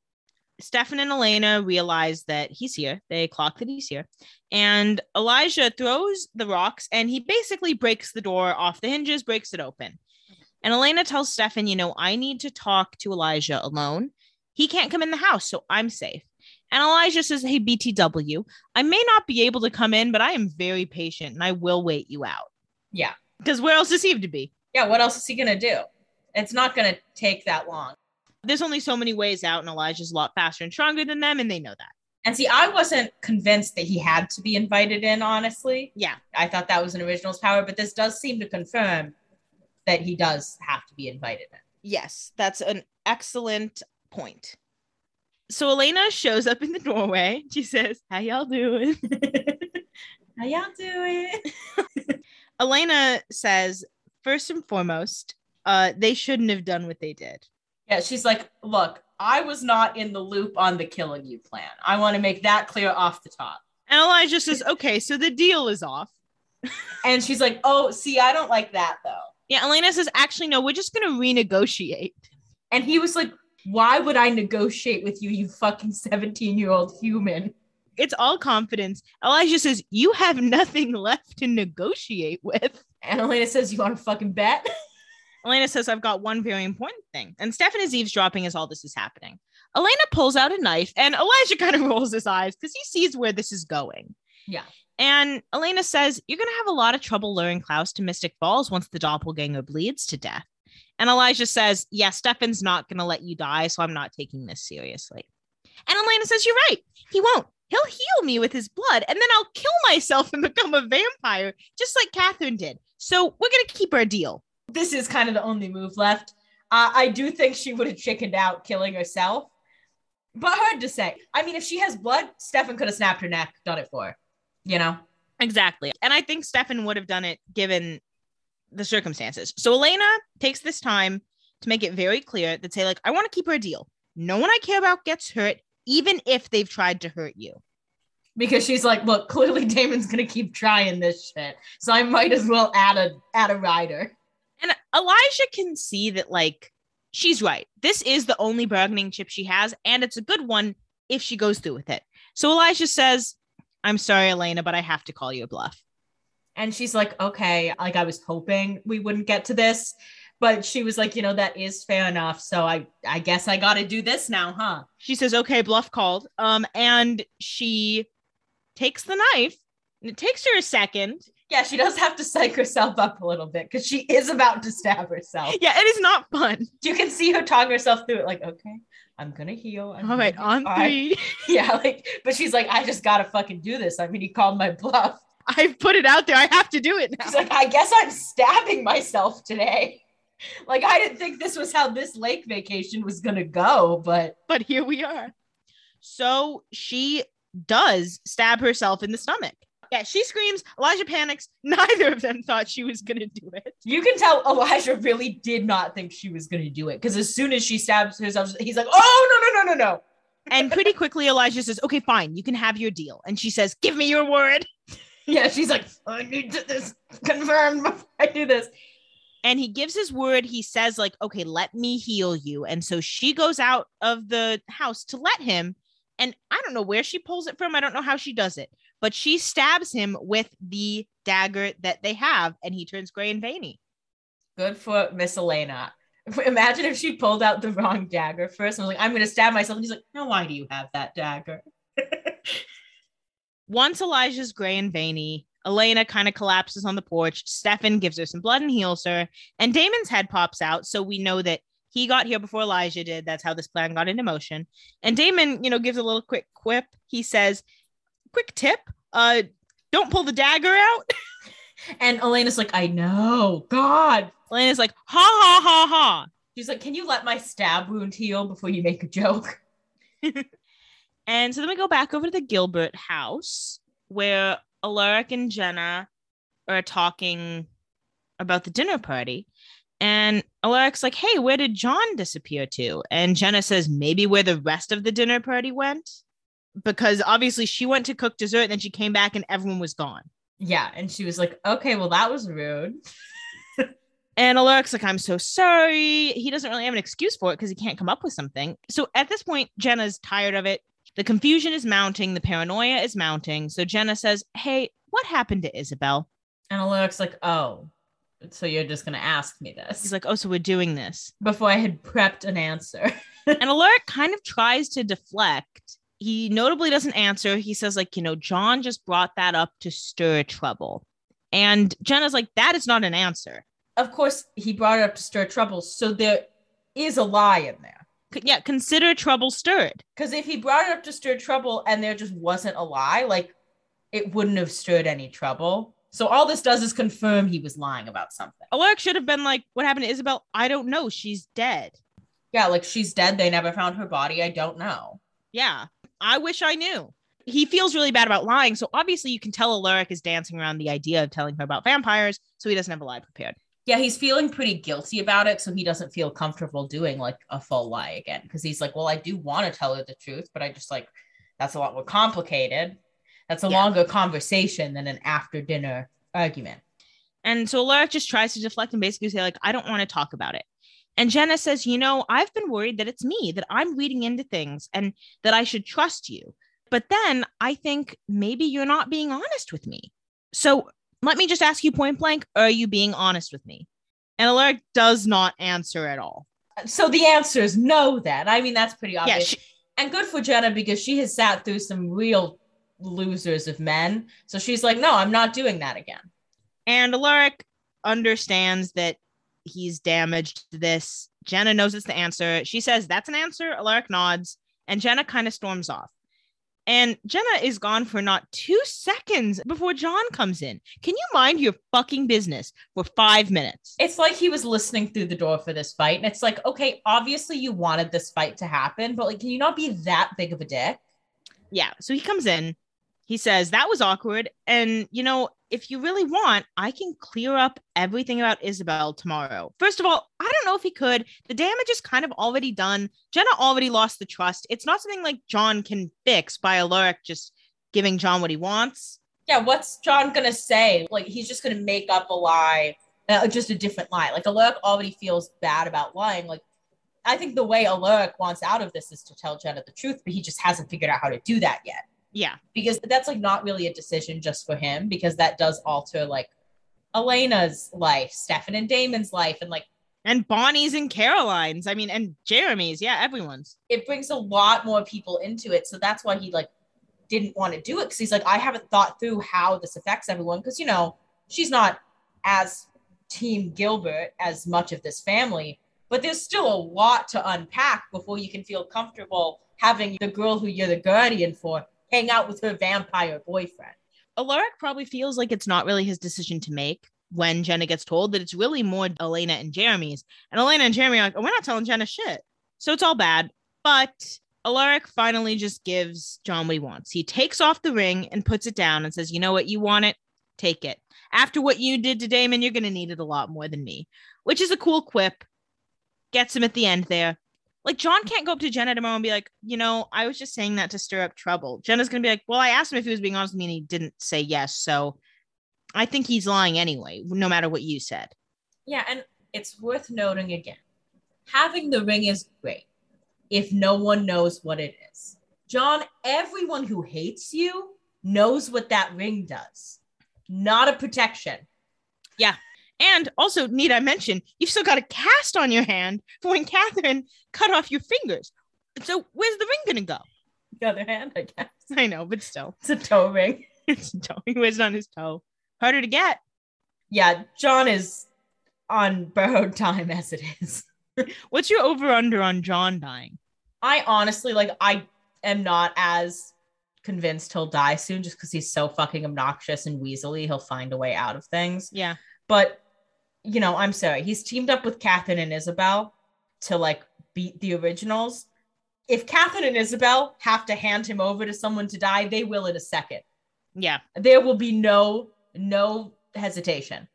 S2: Stefan and Elena realize that he's here. They clock that he's here. And Elijah throws the rocks and he basically breaks the door off the hinges, breaks it open. And Elena tells Stefan, you know, I need to talk to Elijah alone. He can't come in the house, so I'm safe. And Elijah says, Hey, BTW, I may not be able to come in, but I am very patient and I will wait you out.
S3: Yeah.
S2: Because where else is he to be?
S3: Yeah. What else is he going to do? It's not going to take that long.
S2: There's only so many ways out, and Elijah's a lot faster and stronger than them, and they know that.
S3: And see, I wasn't convinced that he had to be invited in, honestly.
S2: Yeah.
S3: I thought that was an original's power, but this does seem to confirm that he does have to be invited in.
S2: Yes, that's an excellent point. So Elena shows up in the doorway. She says, How y'all doing? [LAUGHS]
S3: How y'all doing? [LAUGHS]
S2: Elena says, First and foremost, uh, they shouldn't have done what they did.
S3: Yeah, she's like, look, I was not in the loop on the killing you plan. I want to make that clear off the top.
S2: And Elijah says, Okay, so the deal is off. [LAUGHS]
S3: And she's like, oh, see, I don't like that though.
S2: Yeah, Elena says, Actually, no, we're just going to renegotiate.
S3: And he was like, why would I negotiate with you, you fucking 17 year old human?
S2: It's all confidence. Elijah says, You have nothing left to negotiate with.
S3: And Elena says, you want to fucking bet? [LAUGHS]
S2: Elena says, I've got one very important thing. And Stefan is eavesdropping as all this is happening. Elena pulls out a knife, and Elijah [LAUGHS] kind of rolls his eyes because he sees where this is going.
S3: Yeah.
S2: And Elena says, You're going to have a lot of trouble luring Klaus to Mystic Falls once the doppelganger bleeds to death. And Elijah says, Yeah, Stefan's not going to let you die, so I'm not taking this seriously. And Elena says, You're right. He won't. He'll heal me with his blood, and then I'll kill myself and [LAUGHS] become a vampire, just like Katherine did. So we're going to keep our deal.
S3: This is kind of the only move left. Uh, I do think she would have chickened out killing herself, but hard to say. I mean, if she has blood, Stefan could have snapped her neck, done it for her, you know?
S2: Exactly. And I think Stefan would have done it given the circumstances. So Elena takes this time to make it very clear that say, like, I want to keep her deal. No one I care about gets hurt, even if they've tried to hurt you.
S3: Because she's like, look, clearly Damon's gonna keep trying this shit, so I might as well add a add a rider.
S2: And Elijah can see that, like, she's right. This is the only bargaining chip she has, and it's a good one if she goes through with it. So Elijah says, I'm sorry, Elena, but I have to call you a bluff.
S3: And she's like, okay, like I was hoping we wouldn't get to this, but she was like, you know, that is fair enough. So I I guess I got to do this now, huh?
S2: She says, okay, bluff called. Um, and she takes the knife. And it takes her a second.
S3: Yeah, she does have to psych herself up a little bit because she is about to stab herself.
S2: Yeah, it is not fun.
S3: You can see her talking herself through it, like, okay, I'm gonna heal. I'm
S2: All right, on
S3: all right.
S2: three. [LAUGHS]
S3: Yeah, like, but she's like, I just gotta fucking do this. I mean, he called my bluff.
S2: I've put it out there. I have to do it now.
S3: She's like, I guess I'm stabbing myself today. [LAUGHS] Like, I didn't think this was how this lake vacation was gonna go, but
S2: but here we are. So she does stab herself in the stomach. Yeah, she screams. Elijah panics. [LAUGHS] Neither of them thought she was going to do it.
S3: you can tell Elijah really did not think she was gonna do it because as soon as she stabs herself, he's like, Oh no, no, no, no, no.
S2: And pretty quickly, Elijah says, Okay, fine, you can have your deal. And she says, Give me your word.
S3: Yeah, she's like, I need to this confirmed before I do this.
S2: And he gives his word. He says, like, okay, let me heal you. And so she goes out of the house to let him. And I don't know where she pulls it from. I don't know how she does it, but she stabs him with the dagger that they have, and he turns gray and veiny.
S3: Good for Miss Elena. [LAUGHS] Imagine if she pulled out the wrong dagger first and was like, I'm gonna stab myself. And he's like, No, why do you have that dagger? [LAUGHS]
S2: Once Elijah's gray and veiny, Elena kind of collapses on the porch. Stefan gives her some blood and heals her. And Damon's head pops out. So we know that he got here before Elijah did. That's how this plan got into motion. And Damon, you know, gives a little quick quip. He says, Quick tip, uh, don't pull the dagger out. [LAUGHS]
S3: And Elena's like, I know, God.
S2: Elena's like, ha ha ha ha.
S3: She's like, Can you let my stab wound heal before you make a joke? [LAUGHS]
S2: And so then we go back over to the Gilbert house where Alaric and Jenna are talking about the dinner party. And Alaric's like, hey, where did John disappear to? And Jenna says, maybe where the rest of the dinner party went. Because obviously she went to cook dessert and then she came back and everyone was gone.
S3: Yeah. And she was like, Okay, well, that was rude. [LAUGHS]
S2: And Alaric's like, I'm so sorry. He doesn't really have an excuse for it because he can't come up with something. So at this point, Jenna's tired of it. The confusion is mounting, the paranoia is mounting. So Jenna says, Hey, what happened to Isobel?
S3: And Alaric's like, Oh, so you're just going to ask me this
S2: He's like, Oh, so we're doing this.
S3: before I had prepped an answer. [LAUGHS]
S2: and Alaric kind of tries to deflect. He notably doesn't answer. He says, like, you know, John just brought that up to stir trouble. And Jenna's like, that is not an answer.
S3: of course, he brought it up to stir trouble. So there is a lie in there.
S2: Yeah, consider trouble stirred.
S3: Because if he brought it up to stir trouble and there just wasn't a lie, like it wouldn't have stirred any trouble. So all this does is confirm he was lying about something.
S2: Alaric should have been like, what happened to Isobel? I don't know. She's dead.
S3: Yeah, like she's dead. They never found her body. I don't know.
S2: Yeah, I wish I knew. He feels really bad about lying. So obviously, you can tell Alaric is dancing around the idea of telling her about vampires. So he doesn't have a lie prepared.
S3: Yeah, he's feeling pretty guilty about it. So he doesn't feel comfortable doing like a full lie again. Because he's like, well, I do want to tell her the truth, but I just like, that's a lot more complicated. That's a
S2: Yeah.
S3: longer conversation than an after dinner argument.
S2: And so Alaric just tries to deflect and basically say, like, I don't want to talk about it. And Jenna says, you know, I've been worried that it's me, that I'm reading into things and that I should trust you. But then I think maybe you're not being honest with me. So let me just ask you point blank, are you being honest with me? And Alaric does not answer at all.
S3: So the answer is no, then. I mean, that's pretty
S2: Yeah,
S3: obvious.
S2: she,
S3: and good for Jenna because she has sat through some real losers of men. So she's like, no, I'm not doing that again.
S2: and Alaric understands that he's damaged this. Jenna knows it's the answer. She says, That's an answer. Alaric nods, and Jenna kind of storms off. And Jenna is gone for not two seconds before John comes in. Can you mind your fucking business for five minutes?
S3: It's like he was listening through the door for this fight. And it's like, okay, obviously you wanted this fight to happen, but like, can you not be that big of a dick?
S2: Yeah. So he comes in. He says, That was awkward. And, you know, if you really want, I can clear up everything about Isobel tomorrow. First of all, I don't know if he could. The damage is kind of already done. Jenna already lost the trust. It's not something like John can fix by Alaric just giving John what he wants.
S3: Yeah, what's John gonna say? Like, he's just gonna make up a lie, uh, just a different lie. Like, Alaric already feels bad about lying. Like, I think the way Alaric wants out of this is to tell Jenna the truth, but he just hasn't figured out how to do that yet.
S2: Yeah.
S3: because that's like not really a decision just for him because that does alter like Elena's life, Stefan and Damon's life, and like
S2: And Bonnie's and Caroline's. I mean, and Jeremy's. Yeah, everyone's.
S3: it brings a lot more people into it. So that's why he like didn't want to do it because he's like, I haven't thought through how this affects everyone because you know she's not as Team Gilbert as much of this family, but there's still a lot to unpack before you can feel comfortable having the girl who you're the guardian for hang out with her vampire boyfriend.
S2: Alaric probably feels like it's not really his decision to make when Jenna gets told that it's really more Elena and Jeremy's. And Elena and Jeremy are like, oh, we're not telling Jenna shit. So it's all bad. But Alaric finally just gives John what he wants. He takes off the ring and puts it down and says, you know what? You want it? Take it. After what you did to Damon, you're going to need it a lot more than me, which is a cool quip. Gets him at the end there. Like, John can't go up to Jenna tomorrow and be like, you know, I was just saying that to stir up trouble. Jenna's going to be like, well, I asked him if he was being honest with me and he didn't say yes. So I think he's lying anyway, no matter what you said.
S3: Yeah, and it's worth noting again having the ring is great if no one knows what it is. John, everyone who hates you knows what that ring does, not a protection.
S2: And also, need I mention, you've still got a cast on your hand for when Katherine cut off your fingers. So where's the ring going to go?
S3: The other hand, I guess.
S2: I know, but still,
S3: It's a toe ring. [LAUGHS]
S2: it's a toe. He wears it on his toe. Harder to get.
S3: Yeah, John is on borrowed time as it is. [LAUGHS]
S2: What's your over under on John dying?
S3: I honestly like I am not as convinced he'll die soon just because he's so fucking obnoxious and weaselly. He'll find a way out of things.
S2: Yeah.
S3: But you know, I'm sorry. He's teamed up with Katherine and Isobel. to like beat the originals. If Katherine and Isobel have to hand him over to someone to die, they will in a second.
S2: Yeah.
S3: There will be no no hesitation.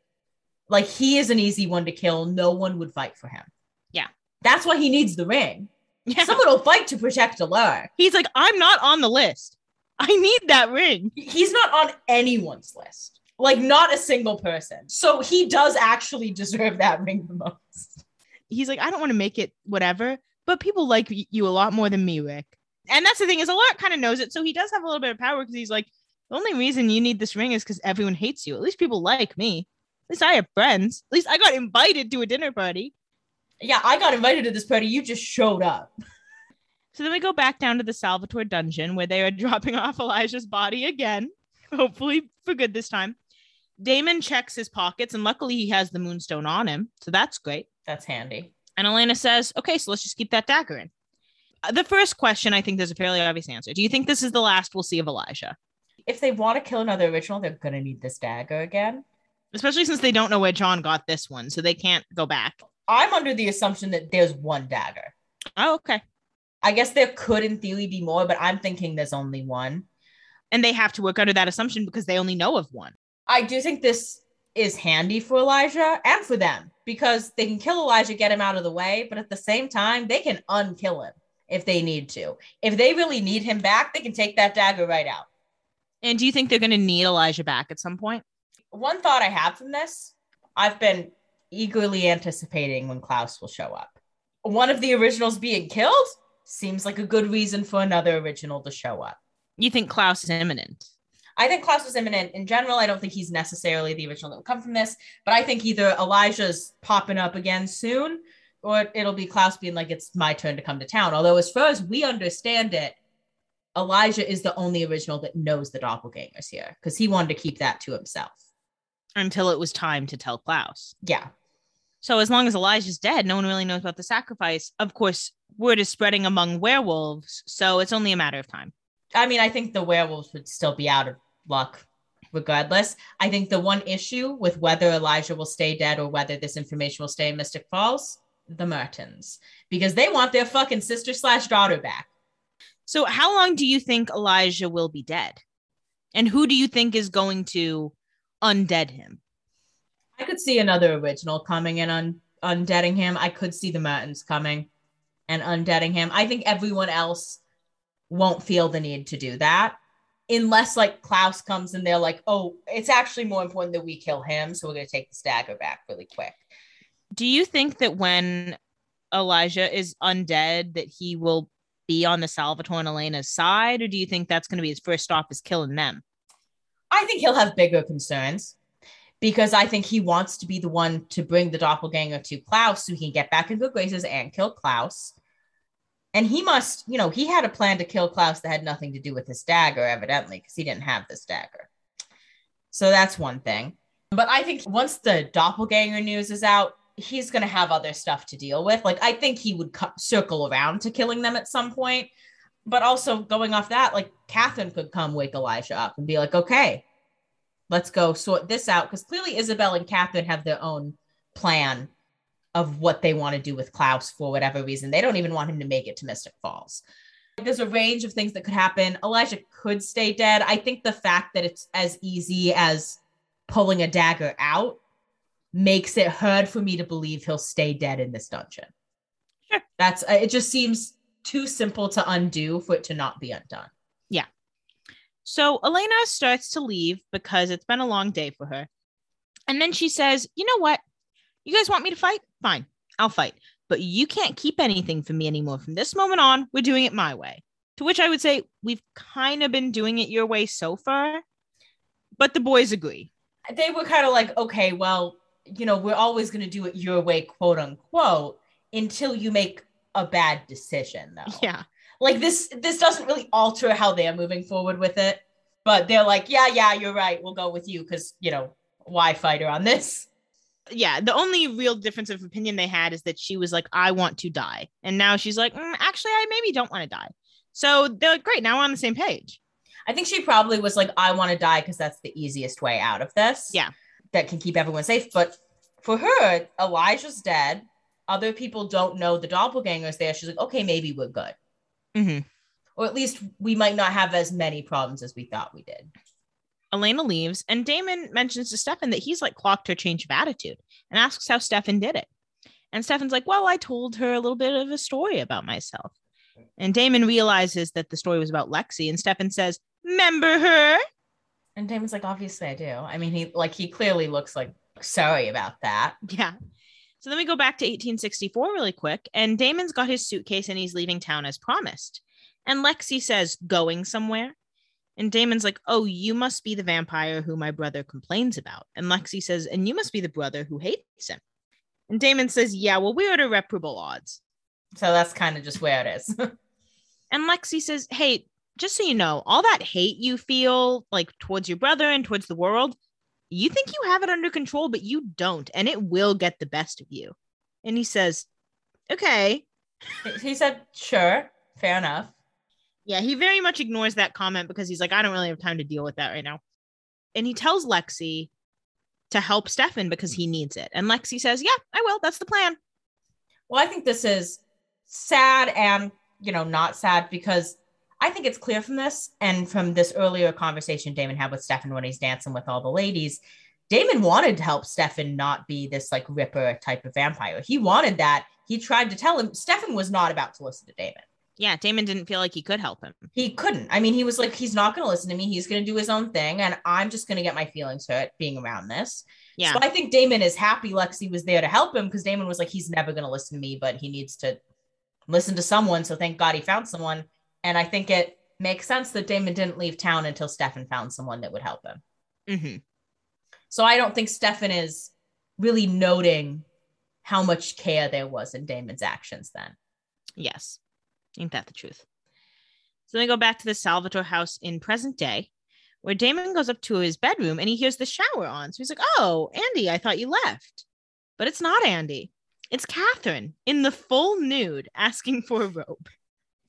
S3: Like he is an easy one to kill. No one would fight for him.
S2: Yeah.
S3: That's why he needs the ring.
S2: Yeah. [LAUGHS]
S3: Someone will fight to protect Allure.
S2: He's like, I'm not on the list. I need that ring.
S3: He's not on anyone's list. Like not a single person. So he does actually deserve that ring the most.
S2: He's like, I don't want to make it whatever, but people like you a lot more than me, Rick. And that's the thing is, Alaric kind of knows it, so he does have a little bit of power because he's like, the only reason you need this ring is because everyone hates you. At least people like me. At least I have friends. At least I got invited to a dinner party.
S3: Yeah, I got invited to this party. You just showed up.
S2: So then we go back down to the Salvatore dungeon where they are [LAUGHS] dropping off Elijah's body again, hopefully for good this time. Damon checks his pockets, and luckily he has the moonstone on him, so that's great.
S3: That's handy.
S2: And Elena says, "Okay, so let's just keep that dagger in." Uh, The first question, I think, there's a fairly obvious answer. Do you think this is the last we'll see of Elijah,
S3: If they want to kill another original, they're gonna need this dagger again.
S2: especially since they don't know where John got this one, so they can't go back?
S3: I'm under the assumption that there's one dagger.
S2: Oh, okay.
S3: I guess there could, in theory, be more, but I'm thinking there's only one.
S2: And they have to work under that assumption because they only know of one.
S3: I do think this is handy for Elijah and for them because they can kill Elijah, get him out of the way, but at the same time, they can unkill him if they need to. If they really need him back, they can take that dagger right out.
S2: And do you think they're going to need Elijah back at some point?
S3: One thought I have from this I've been eagerly anticipating when Klaus will show up. One of the originals being killed seems like a good reason for another original to show up.
S2: You think Klaus is imminent?
S3: I think Klaus is imminent in general. I don't think he's necessarily the original that will come from this, but I think either Elijah's popping up again soon or it'll be Klaus being like, it's my turn to come to town. Although, as far as we understand it, Elijah is the only original that knows the doppelganger's here because he wanted to keep that to himself.
S2: Until it was time to tell Klaus.
S3: Yeah.
S2: So as long as Elijah's dead, no one really knows about the sacrifice. Of course, word is spreading among werewolves, so it's only a matter of time.
S3: I mean, I think the werewolves would still be out of luck regardless. I think the one issue with whether Elijah will stay dead or whether this information will stay in Mystic Falls, the Martins, because they want their fucking sister slash daughter back.
S2: So how long do you think Elijah will be dead? And who do you think is going to undead him?
S3: I could see another original coming and un- undeading him. I could see the Martins coming and undeading him. I think everyone else won't feel the need to do that unless like Klaus comes and they're like, oh, it's actually more important that we kill him. So we're going to take the stagger back really quick.
S2: Do you think that when Elijah is undead that he will be on the Salvatore and Elena's side or do you think that's going to be his first stop is killing them?
S3: I think he'll have bigger concerns because I think he wants to be the one to bring the doppelganger to Klaus so he can get back in good graces and kill Klaus. And he must, you know, he had a plan to kill Klaus that had nothing to do with his dagger, evidently, because he didn't have this dagger. So that's one thing. But I think once the doppelganger news is out, he's going to have other stuff to deal with. Like, I think he would cu- circle around to killing them at some point. But also going off that, like, Katherine could come wake Elijah up and be like, okay, let's go sort this out. Because clearly Isobel and Katherine have their own plan of what they want to do with Klaus for whatever reason. They don't even want him to make it to Mystic Falls. There's a range of things that could happen. Elijah could stay dead. I think the fact that it's as easy as pulling a dagger out makes it hard for me to believe he'll stay dead in this dungeon.
S2: Sure.
S3: That's it just seems too simple to undo for it to not be undone. Yeah.
S2: So Elena starts to leave because it's been a long day for her. And then she says, You know what? You guys want me to fight? Fine, I'll fight. But you can't keep anything from me anymore. From this moment on, we're doing it my way. To which I would say, We've kind of been doing it your way so far. But the boys agree.
S3: They were kind of like, okay, well, you know, we're always going to do it your way, quote unquote, until you make a bad decision, though.
S2: Yeah.
S3: like this this doesn't really alter how they're moving forward with it but they're like yeah yeah you're right we'll go with you because you know why fight her on this
S2: Yeah. The only real difference of opinion they had is that she was like, I want to die. And now she's like, "Mm, Actually, I maybe don't want to die. So they're like, Great. Now we're on the same page.
S3: i think she probably was like i want to die because that's the easiest way out of this
S2: Yeah.
S3: that can keep everyone safe but for her elijah's dead other people don't know the doppelgangers there, she's like, okay, maybe we're good.
S2: hmm
S3: Or at least we might not have as many problems as we thought we did.
S2: Elena leaves, and Damon mentions to Stefan that he's like clocked her change of attitude and asks how Stefan did it. And Stefan's like, Well, I told her a little bit of a story about myself. And Damon realizes that the story was about Lexi, and Stefan says, Remember her?
S3: And Damon's like, obviously I do. I mean, he like he clearly looks like sorry about that.
S2: Yeah. So then we go back to 1864 really quick, and Damon's got his suitcase and he's leaving town as promised. And Lexi says, Going somewhere? And Damon's like, Oh, you must be the vampire who my brother complains about. And Lexi says, And you must be the brother who hates him. And Damon says, Yeah, well, we're at irreparable odds.
S3: So that's kind of just where it is. [LAUGHS]
S2: And Lexi says, Hey, just so you know, all that hate you feel like towards your brother and towards the world, you think you have it under control, but you don't. And it will get the best of you. And he says, Okay.
S3: he said, sure, fair enough.
S2: Yeah, he very much ignores that comment because he's like, I don't really have time to deal with that right now. And he tells Lexi to help Stefan because he needs it. And Lexi says, Yeah, I will. That's the plan.
S3: Well, I think this is sad and, you know, not sad because I think it's clear from this and from this earlier conversation Damon had with Stefan when he's dancing with all the ladies. Damon wanted to help Stefan not be this like ripper type of vampire. He wanted that. He tried to tell him Stefan was not about to listen to Damon.
S2: Yeah, Damon didn't feel like he could help him.
S3: He couldn't. I mean, he was like, he's not going to listen to me. He's going to do his own thing. And I'm just going to get my feelings hurt being around this.
S2: Yeah.
S3: So I think Damon is happy Lexi was there to help him because Damon was like, he's never going to listen to me, but he needs to listen to someone. So thank God he found someone. And I think it makes sense that Damon didn't leave town until Stefan found someone that would help him.
S2: hmm
S3: So I don't think Stefan is really noting how much care there was in Damon's actions then.
S2: Yes. Ain't that the truth? So then we go back to the Salvatore house in present day, where Damon goes up to his bedroom and he hears the shower on. So he's like, Oh, Andie, I thought you left. But it's not Andie. It's Katherine in the full nude asking [LAUGHS] for a robe.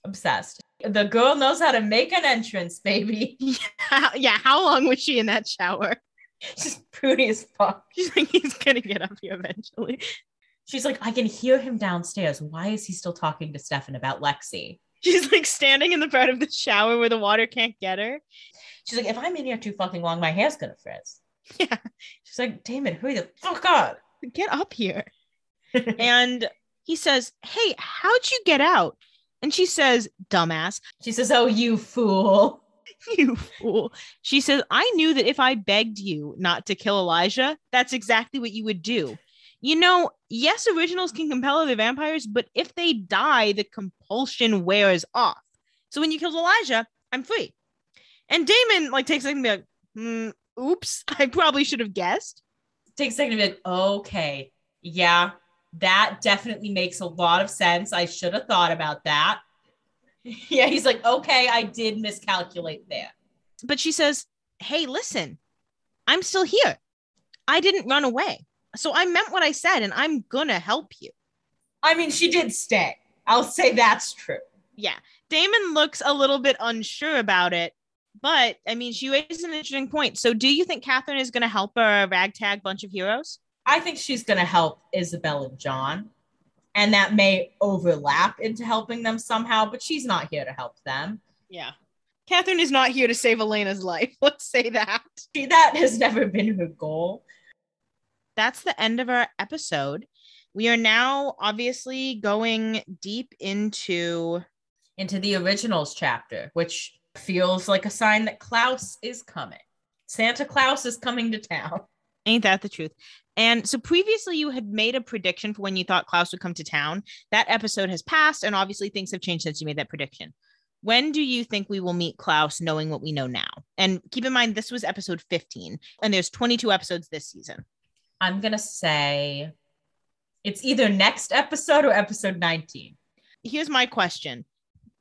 S3: Obsessed. The girl knows how to make an entrance, baby. [LAUGHS]
S2: How- yeah, how long was she in that shower? [LAUGHS]
S3: She's pretty as fuck.
S2: She's like, he's gonna get up here eventually.
S3: She's like, I can hear him downstairs. Why is he still talking to Stefan about Lexi?
S2: She's like standing in the part of the shower where the water can't get her.
S3: She's like, if I'm in here too fucking long, my hair's gonna frizz.
S2: Yeah.
S3: She's like, Damon, hurry the fuck up.
S2: Get up here. [LAUGHS] and he says, Hey, how'd you get out? And she says, Dumbass,
S3: She says, Oh, you fool. [LAUGHS]
S2: you fool. She says, I knew that if I begged you not to kill Elijah, that's exactly what you would do. You know, yes, originals can compel other vampires, but if they die, the compulsion wears off. So when you killed Elijah, I'm free. And Damon like takes a second and be like, hmm, oops, [LAUGHS] I probably should have guessed.
S3: Takes a second to be like, okay, yeah, that definitely makes a lot of sense. I should have thought about that. [LAUGHS] Yeah, he's like, okay, I did miscalculate there.
S2: But she says, Hey, listen, I'm still here. I didn't run away. So I meant what I said, and I'm gonna help you.
S3: I mean, she did stay. I'll say that's true.
S2: Yeah. Damon looks a little bit unsure about it, but I mean, she raises an interesting point. So, do you think Katherine is going to help a ragtag bunch of heroes?
S3: I think she's going to help Isobel and John, and that may overlap into helping them somehow, but she's not here to help them.
S2: Yeah. Katherine is not here to save Elena's life. [LAUGHS] Let's say that.
S3: That has never been her goal.
S2: That's the end of our episode. We are now obviously going deep into.
S3: Into the originals chapter, which feels like a sign that Klaus is coming. Santa Claus is coming to town.
S2: Ain't that the truth? And so previously you had made a prediction for when you thought Klaus would come to town. That episode has passed, and obviously things have changed since you made that prediction. When do you think we will meet Klaus knowing what we know now? And keep in mind, this was episode 15, and there's 22 episodes this season.
S3: I'm going to say it's either next episode or episode 19.
S2: Here's my question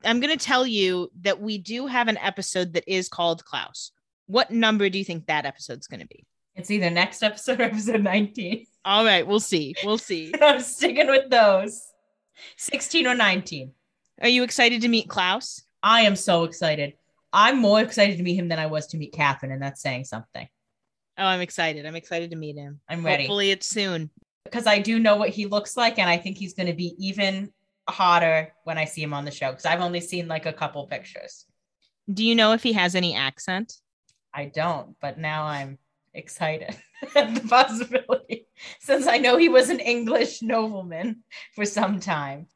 S2: I'm going to tell you that we do have an episode that is called Klaus. What number do you think that episode's going to be?
S3: It's either next episode or episode 19.
S2: All right, we'll see. We'll see. [LAUGHS]
S3: I'm sticking with those 16 or 19.
S2: Are you excited to meet Klaus?
S3: I am so excited. I'm more excited to meet him than I was to meet Katherine, and that's saying something.
S2: Oh, I'm excited. I'm excited to meet him.
S3: I'm ready.
S2: Hopefully, it's soon.
S3: because I do know what he looks like, and I think he's going to be even hotter when I see him on the show because I've only seen like a couple pictures.
S2: Do you know if he has any accent?
S3: I don't, but now I'm excited at [LAUGHS] the possibility since I know he was an English nobleman for some time.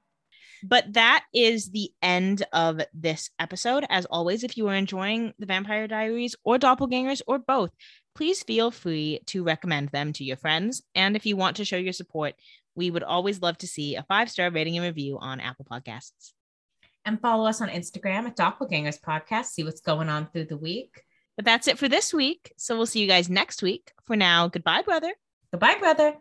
S2: But that is the end of this episode. As always, if you are enjoying the Vampire Diaries or Doppelgangers or both, please feel free to recommend them to your friends. And if you want to show your support, we would always love to see a five star rating and review on Apple Podcasts.
S3: And follow us on Instagram at Doppelgangers Podcast. See what's going on through the week.
S2: But that's it for this week. So we'll see you guys next week. For now, goodbye, brother.
S3: Goodbye, brother.